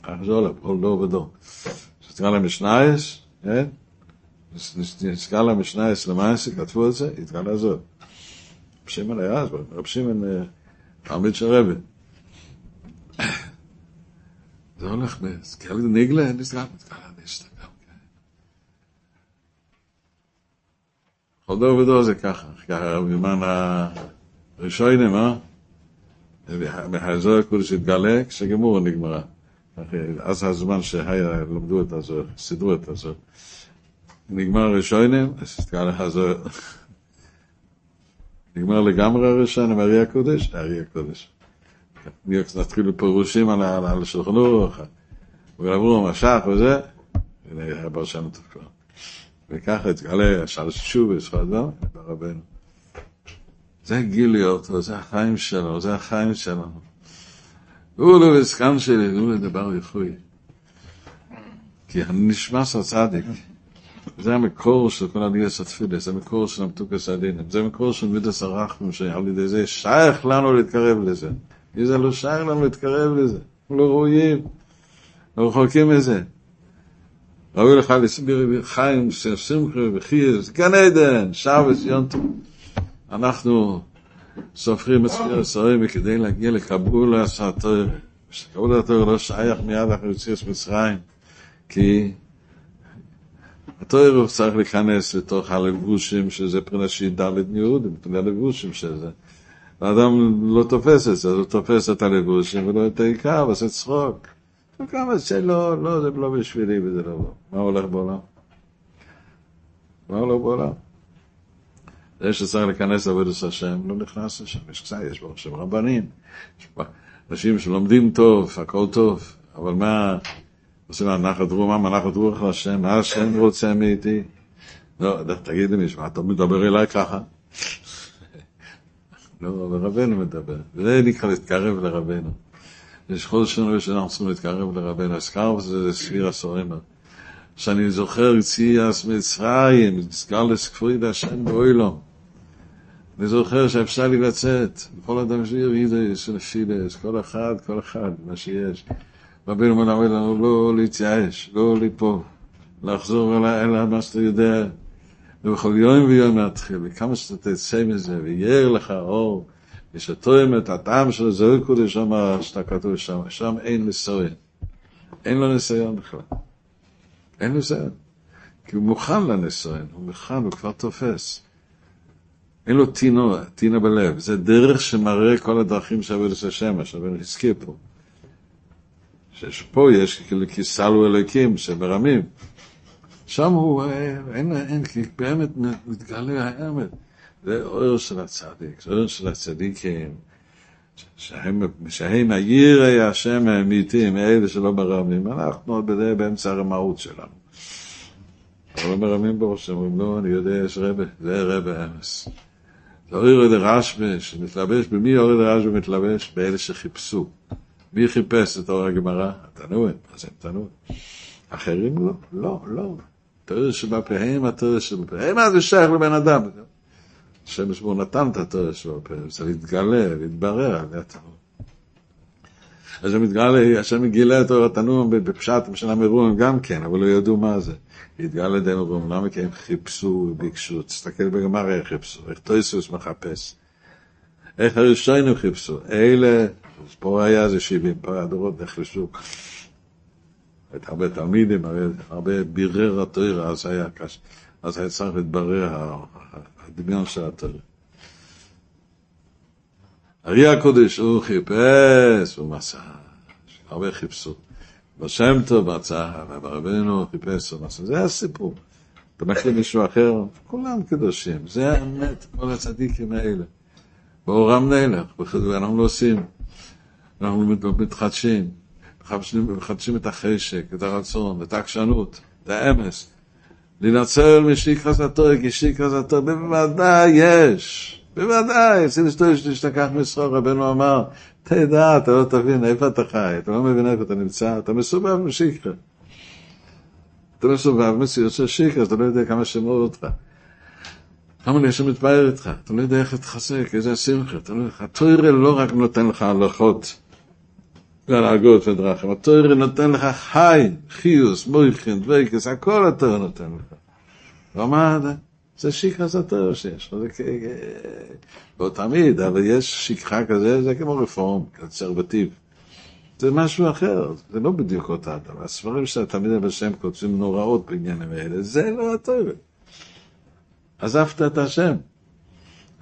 ככה זה עולה, כל דור ודור. כשתגלה משנייס, כן? נסגלה משנייס למעשה, כתבו את זה, התגלה זאת. רב שמעון היה אז, רב שמעון תלמיד של רבי. זה הולך, זה כאלה נגלה, אין לי סגרם, זה כאלה נשתגל. כל דור ודור זה ככה, ככה בזמן הראשונים, אה? מהאזור הכול שהתגלה, כשגמור נגמרה. אז הזמן שהיה, למדו את הזור, סידרו את הזור. נגמר ראשונים, אז התגלה הזור. נגמר לגמרי הראשון עם ארי הקודש, ארי הקודש. נתחיל בפירושים על, שולחן אורך, ועברו המשך וזה, הנה היה פרשנות כבר. וככה התגלה השל שוב ושפת דם, ברבנו. זה גילי אותו, זה החיים שלו, זה החיים שלנו. הוא לא הסכם שלי, הוא לדבר יחוי. כי הנשמס הצדיק, זה המקור של כל הדיאס התפילה, זה המקור של המתוקס הדינים, זה המקור של מידס הרחמים, שעל ידי זה שייך לנו להתקרב לזה. כי זה לא שייך לנו להתקרב לזה, אנחנו לא ראויים, לא רחוקים מזה. ראוי לך לסביר חיים, שמחה וחייז, גן עדן, שבס, יונטו. אנחנו סופרים את ספיר הסורים כדי להגיע לקבול הסתר, שקבול הסתר לא שייך מיד אחרי יציאס מצרים, כי התואר צריך להיכנס לתוך הלבושים, שזה פרנשי ד' יהודים, הלבושים שזה. האדם לא תופס את זה, הוא תופס את הלבושים ולא את העיקר, ועושה צחוק. כמה שלא, לא, זה לא בשבילי וזה לא... מה הולך בעולם? מה הולך בעולם? זה שצריך להיכנס לעבודת השם, לא נכנס לשם, יש קצת, יש ברוך שם רבנים, יש אנשים שלומדים טוב, הכל טוב, אבל מה, עושים הנחת רוח, מה הנחת רוח להשם, מה השם רוצה מאיתי? לא, תגיד לי מישהו, אתה מדבר אליי ככה? לא, לרבנו מדבר, זה נקרא להתקרב לרבנו. יש כל שנה שאנחנו צריכים להתקרב לרבנו, הזכר זה סביר הסורים. שאני זוכר יציאס מצרים, נסגר לסקפריד השם באוילום. אני זוכר שאפשר לי לצאת, בכל אדם שיר אידס ונפילס, כל אחד, כל אחד, מה שיש. רבינו מנהל לנו לא להתייאש, לא ליפול, לחזור אל מה שאתה יודע, ובכל יום ויום להתחיל, וכמה שאתה תצא מזה, ויהיה לך אור, ושתואם את הטעם של הזוהר קודש, שם שאתה כתוב שם, שם אין ניסיון. אין לו ניסיון בכלל. אין ניסיון. כי הוא מוכן לניסיון, הוא מוכן, הוא כבר תופס. אין לו טינו, טינה בלב. זה דרך שמראה כל הדרכים שעבוד את השם, מה שעבוד הזכיר פה. שפה יש כאילו כיסלו אלוקים שמרמים. שם הוא, אין, אין, כי באמת מתגלה האמת. זה אור של הצדיק, אור של הצדיקים, שהם, שהם היראי השם האמיתיים, אלה שלא מרמים, אנחנו עוד בדי באמצע הרמאות שלנו. אבל לא מרמים בראש, אומרים, לא, אני יודע, יש רבה, זה רבה אמס. זה אורי רשב"י שמתלבש, במי אורי רשב"י מתלבש? באלה שחיפשו. מי חיפש את אור הגמרא? התנועה, אז הם תנועה. אחרים לא, לא, לא. תראה שבפיהם, התרא שבפיהם, מה זה שייך לבן אדם? השם שמו נתן את התרא שבפיהם, זה להתגלה, להתברר על התנועה. אז הוא מתגלה, השם גילה את אור התנועה בפשט של המרום גם כן, אבל לא ידעו מה זה. התגלה את המרום, למה כי הם חיפשו, ביקשו, תסתכל בגמרא איך חיפשו, איך טויסוס מחפש. איך הראשונים חיפשו, אלה, פה היה איזה 70, פה הדורות נחלשו. את הרבה תלמידים, הרבה, בירר התוירה, אז היה קשה, אז היה צריך להתברר הדמיון של התוירה. ארי הקודש הוא חיפש, הוא מצא, הרבה חיפשו. בשם טוב מצא, ורבנו חיפש, הוא מצא. זה הסיפור. אתה מכיר מישהו אחר, כולם קדושים, זה האמת, כל הצדיקים האלה. באורם נלך, אנחנו לא עושים, אנחנו מתחדשים. מחדשים את החשק, את הרצון, את העקשנות, את האמס. לנצל משיקרא זתור, כי שיקרא זתור, בוודאי יש. בוודאי, אצל אשתו יש להשתכח מסחור, רבנו אמר, תדע, אתה לא תבין איפה אתה חי, אתה לא מבין איפה אתה נמצא, אתה מסובב משיקרא. אתה מסובב מציאות של שיקרא, אתה לא יודע כמה שמור אותך. כמה השם מתפאר איתך, אתה לא יודע איך להתחזק, איזה שמחה, אתה לא... התוירה לא רק נותן לך הלכות. והנהגות ודרכים. התוירה נותן לך חי, חיוס, מויכן, דוויקס, הכל התוירה נותן לך. ומה זה? זה התוירה שיש. זה לא תמיד, אבל יש שכחה כזה, זה כמו רפורם, קונסרבטיב. זה משהו אחר, זה לא בדיוק אותה. הספרים של התלמידי בשם כותבים נוראות בעניינים האלה, זה לא התוירה. עזבת את השם.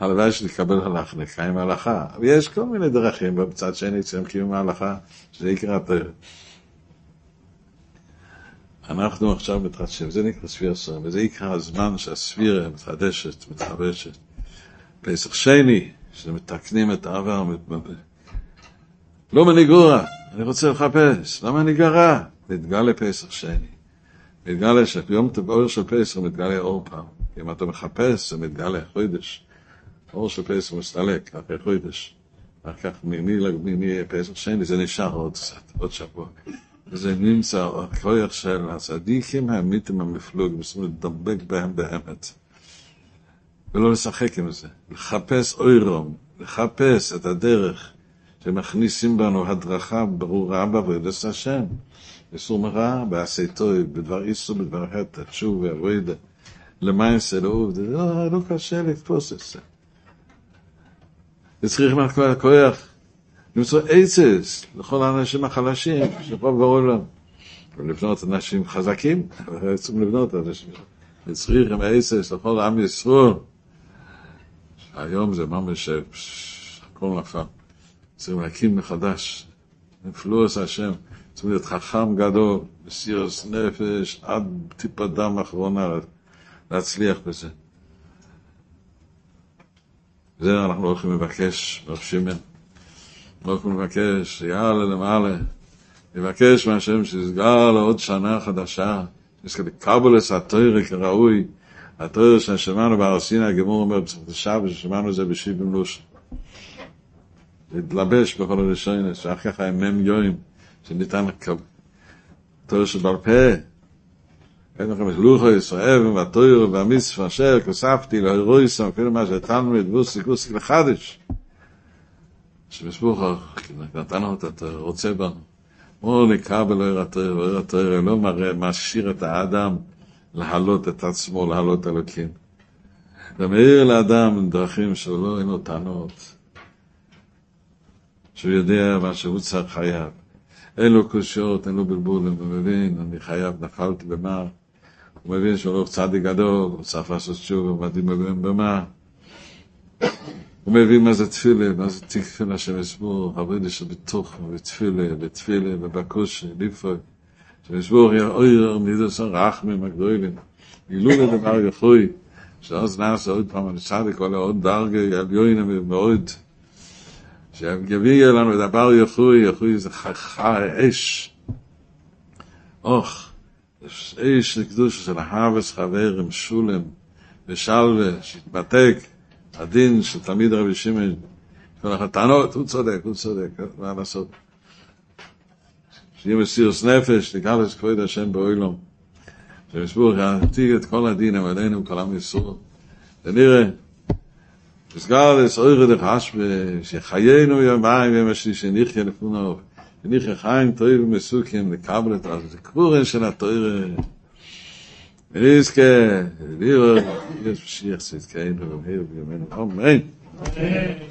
הלוואי שתקבל הלכה, נקיים הלכה. ויש כל מיני דרכים בצד שני אצלם קיום ההלכה, שזה יקרא התרא. אנחנו עכשיו מתחדשים, זה נקרא ספיר עשרה, וזה יקרא הזמן שהספירה מתחדשת, מתחבשת. פסח שני, שמתקנים את העבר, לא מניגורה, אני רוצה לחפש, למה אני גרה? מתגלה פסח שני. מתגלה שביום באור של פסח מתגלה אור פעם. אם אתה מחפש, זה מתגלה חודש. אור של פסח מסתלק, אחרי חודש. אחר כך מי פסח שני, זה נשאר עוד קצת, עוד שבוע. וזה נמצא, הכוח של הצדיקים האמיתים המפלוג, צריכים לדבק בהם באמת. ולא לשחק עם זה. לחפש אוירום, לחפש את הדרך שמכניסים בנו הדרכה ברורה בעבודת השם. איסור מרע, בעשי טוב, בדבר איסור, בדבר חטא, תשוב ועבודה. למעשה, לאהוב, זה לא, לא קשה לתפוס את זה. וצריך מהכל הכוח למצוא עצס לכל האנשים החלשים שפה בעולם. ולבנות אנשים חזקים, צריכים לבנות אנשים. וצריך עם עצס לכל עם ישראל. היום זה ממש הכל נפל. צריכים להקים מחדש. נפלוס השם. צריכים להיות חכם גדול, מסירוס נפש, עד טיפת דם אחרונה להצליח בזה. זה אנחנו הולכים לבקש, רב שמעון. הולכים לבקש, יאללה למעלה, לבקש מהשם שיסגר לו עוד שנה חדשה, קבולס התוירה כראוי, התוירה ששמענו בהר סיני, הגמור אומר בסופו שבת, ששמענו זה בשיבים לוש. להתלבש בכל הראשון, שאחר כך היה מ"ם יוים, שניתן תוירה שבעל פה, אין לכם את לוחו ישראל והתויר והמצווה אשר כוספתי לאירויסם, אפילו מה שהתנו את בוסי כוסי לחדש. שבסבוך נתנו את התויר, רוצה בנו. בואו נקבל אור התויר, ואור התויר לא משאיר את האדם להעלות את עצמו, להעלות אלוקים. זה מאיר לאדם דרכים שלא אין לו טענות, שהוא יודע מה שהוא צריך חייב. אין לו קושיות, אין לו בלבול, הוא מבין, אני חייב, נפלתי במה, הוא מבין שהוא לא צדיק גדול, הוא צריך לעשות שוב, הוא מדהים מבין במה. הוא מבין מה זה תפילה, מה זה תפילה של מסבור, עבודה שבתוך, בתפילה, בתפילה, ובקושי, ליפוי. שמסבור יהיה אויר, מידוס הרחמים הגדולים. גילו לדבר יחוי, שאז נעשה עוד פעם, אני צדיק, עולה עוד דרגה, עליונה מאוד. שיביא לנו הבר יחוי, יחוי זה חי אש. אוח, אש לקדוש של החבס חבר עם שולם ושלווה, שהתמתק, הדין של תלמיד רבי שמעון, כל החתנות, הוא צודק, הוא צודק, מה לעשות? שיהיה מסירוס נפש, תגלס כבוד השם באוילום. שמסבור יעתיק את כל הדינים עלינו, כל עם ישראל. ונראה, מסגר לסעיר דחש, שחיינו יומיים יום השלישי, שנחיה לפונו, וניחי חיים טועים מסוקים לקבל את הקבורים של הטועים. ונזכה, ולראות, יש בשיח סדקאים ורמיר וימינו, אמן. אמן.